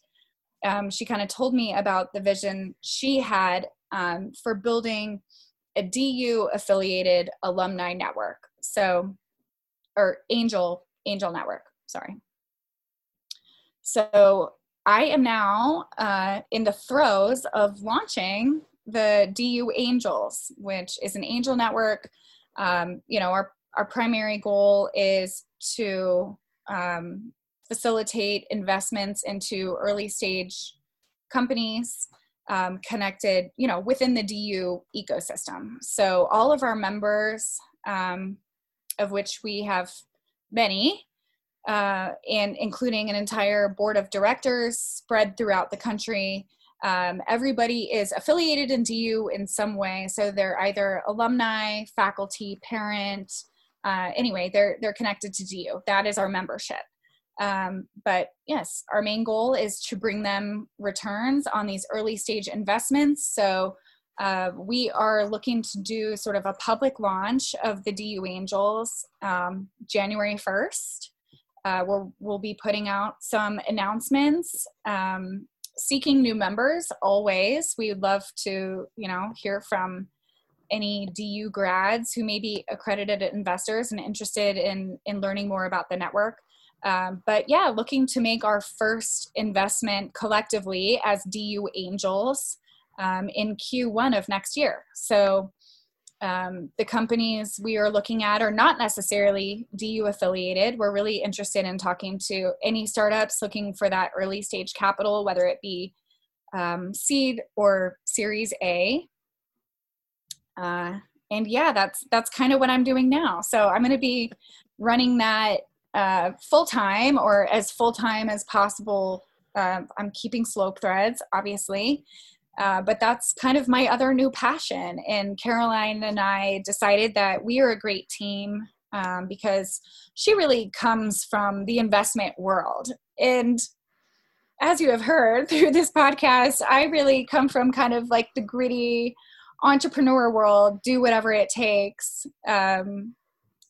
um, she kind of told me about the vision she had um, for building a DU affiliated alumni network. So, or angel angel network. Sorry. So I am now uh, in the throes of launching the DU Angels, which is an angel network. Um, you know, our our primary goal is to um, facilitate investments into early stage companies um, connected, you know, within the DU ecosystem. So all of our members, um, of which we have many, uh, and including an entire board of directors spread throughout the country. Um, everybody is affiliated in DU in some way, so they're either alumni, faculty, parent. Uh, anyway, they're they're connected to DU. That is our membership. Um, but yes, our main goal is to bring them returns on these early stage investments. So uh, we are looking to do sort of a public launch of the DU Angels um, January 1st. Uh, we'll, we'll be putting out some announcements, um, seeking new members always. We would love to, you know, hear from any DU grads who may be accredited investors and interested in, in learning more about the network. Um, but yeah, looking to make our first investment collectively as DU Angels um, in Q1 of next year. So um, the companies we are looking at are not necessarily DU affiliated. We're really interested in talking to any startups looking for that early stage capital, whether it be um, seed or Series A. Uh, and yeah, that's that's kind of what I'm doing now. So I'm going to be running that uh, full time or as full time as possible. Uh, I'm keeping slope threads, obviously, uh, but that's kind of my other new passion. And Caroline and I decided that we are a great team um, because she really comes from the investment world. And as you have heard through this podcast, I really come from kind of like the gritty entrepreneur world, do whatever it takes. Um,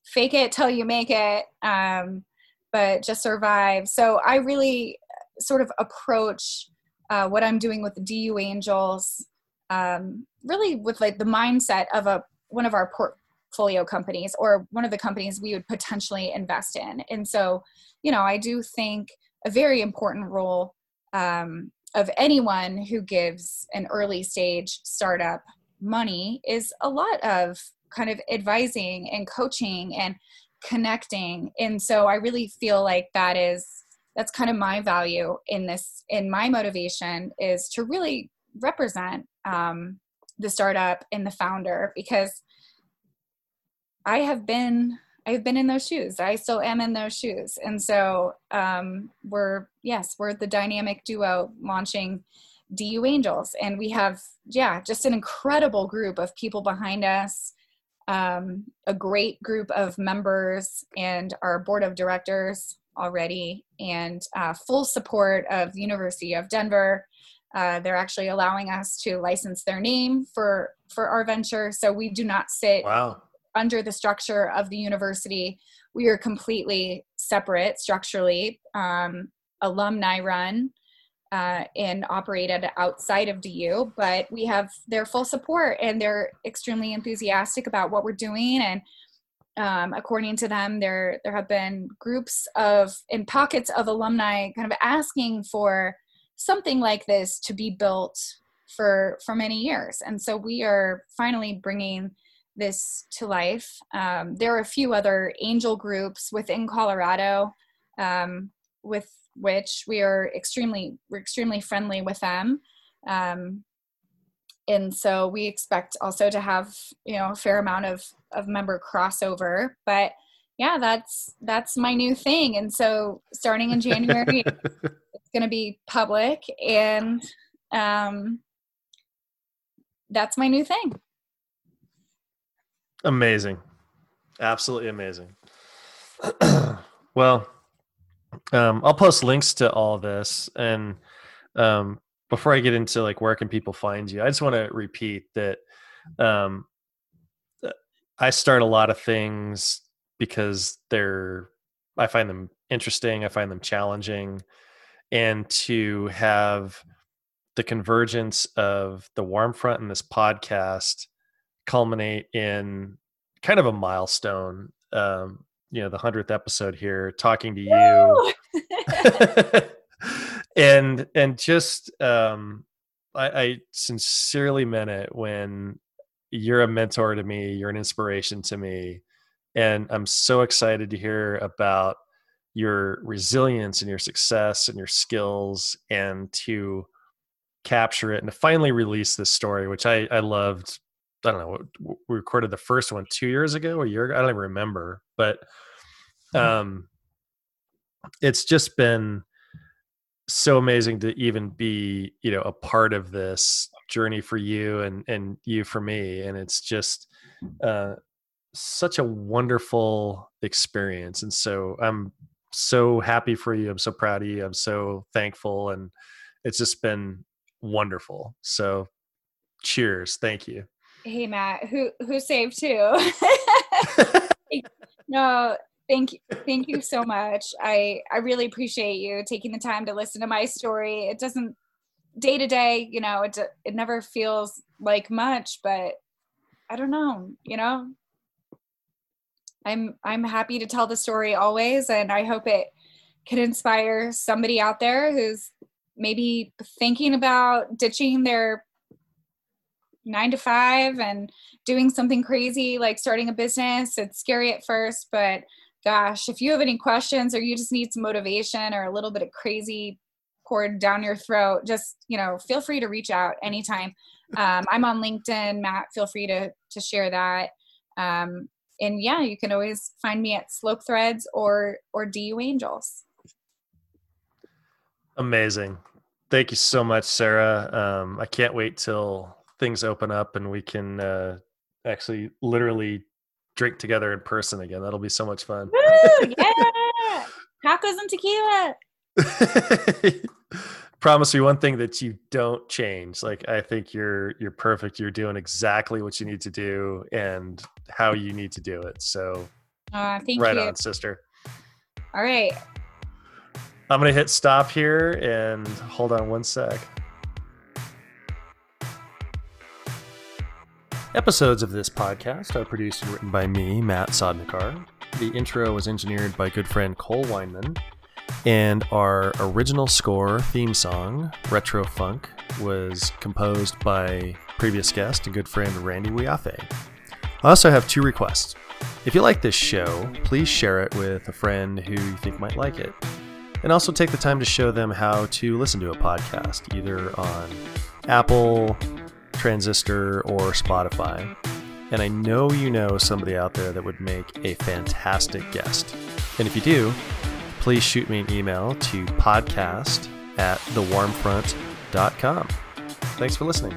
fake it till you make it, um, but just survive. So I really sort of approach uh, what I'm doing with the DU Angels um, really with like the mindset of a one of our portfolio companies or one of the companies we would potentially invest in. And so, you know, I do think a very important role um, of anyone who gives an early stage startup money is a lot of kind of advising and coaching and connecting and so i really feel like that is that's kind of my value in this in my motivation is to really represent um, the startup and the founder because i have been i've been in those shoes. I still am in those shoes. And so um, we're yes we're the dynamic duo launching du angels. And we have yeah just an incredible group of people behind us um, a great group of members and our board of directors already, and uh, full support of the University of Denver. Uh, they're actually allowing us to license their name for for our venture, so we do not sit wow. under the structure of the university. We are completely separate structurally, um, alumni run uh, and operated outside of DU, but we have their full support and they're extremely enthusiastic about what we're doing. And um, according to them, there there have been groups of in pockets of alumni kind of asking for something like this to be built for for many years. And so we are finally bringing this to life. Um, there are a few other angel groups within Colorado um, with which we are extremely we're extremely friendly with them um, and so we expect also to have you know a fair amount of of member crossover but yeah that's that's my new thing and so starting in january it's going to be public and um that's my new thing Amazing. Absolutely amazing. well, um, I'll post links to all this. And um, before I get into like where can people find you, I just want to repeat that um, I start a lot of things because they're I find them interesting, I find them challenging, and to have the convergence of the warm front and this podcast culminate in kind of a milestone. Um, you know, the hundredth episode here, talking to you, and and just um, I, I sincerely meant it when you're a mentor to me, you're an inspiration to me, and I'm so excited to hear about your resilience and your success and your skills and to capture it and to finally release this story which i i loved I don't know. We recorded the first one two years ago, a year ago. I don't even remember, but mm-hmm. um, it's just been so amazing to even be, you know, a part of this journey for you and and you for me, and it's just uh, such a wonderful experience. And so I'm so happy for you. I'm so proud of you. I'm so thankful, and it's just been wonderful. So, cheers. Thank you. Hey Matt, who who saved too? no, thank you, thank you so much. I I really appreciate you taking the time to listen to my story. It doesn't day to day, you know, it it never feels like much, but I don't know, you know. I'm I'm happy to tell the story always, and I hope it can inspire somebody out there who's maybe thinking about ditching their nine to five and doing something crazy like starting a business. It's scary at first, but gosh, if you have any questions or you just need some motivation or a little bit of crazy poured down your throat, just you know, feel free to reach out anytime. Um, I'm on LinkedIn, Matt. Feel free to to share that. Um, and yeah, you can always find me at Slope Threads or or DU Angels. Amazing. Thank you so much, Sarah. Um, I can't wait till things open up and we can uh, actually literally drink together in person again. That'll be so much fun. Woo, yeah. Tacos and tequila. Promise me one thing that you don't change. Like I think you're you're perfect. You're doing exactly what you need to do and how you need to do it. So uh, thank right you. on, sister. All right. I'm gonna hit stop here and hold on one sec. Episodes of this podcast are produced and written by me, Matt Sodnicar. The intro was engineered by good friend Cole Weinman. And our original score theme song, Retro Funk, was composed by previous guest and good friend Randy Wiafe. I also have two requests. If you like this show, please share it with a friend who you think might like it. And also take the time to show them how to listen to a podcast, either on Apple, Transistor, or Spotify. And I know you know somebody out there that would make a fantastic guest. And if you do, please shoot me an email to podcast at thewarmfront.com. Thanks for listening.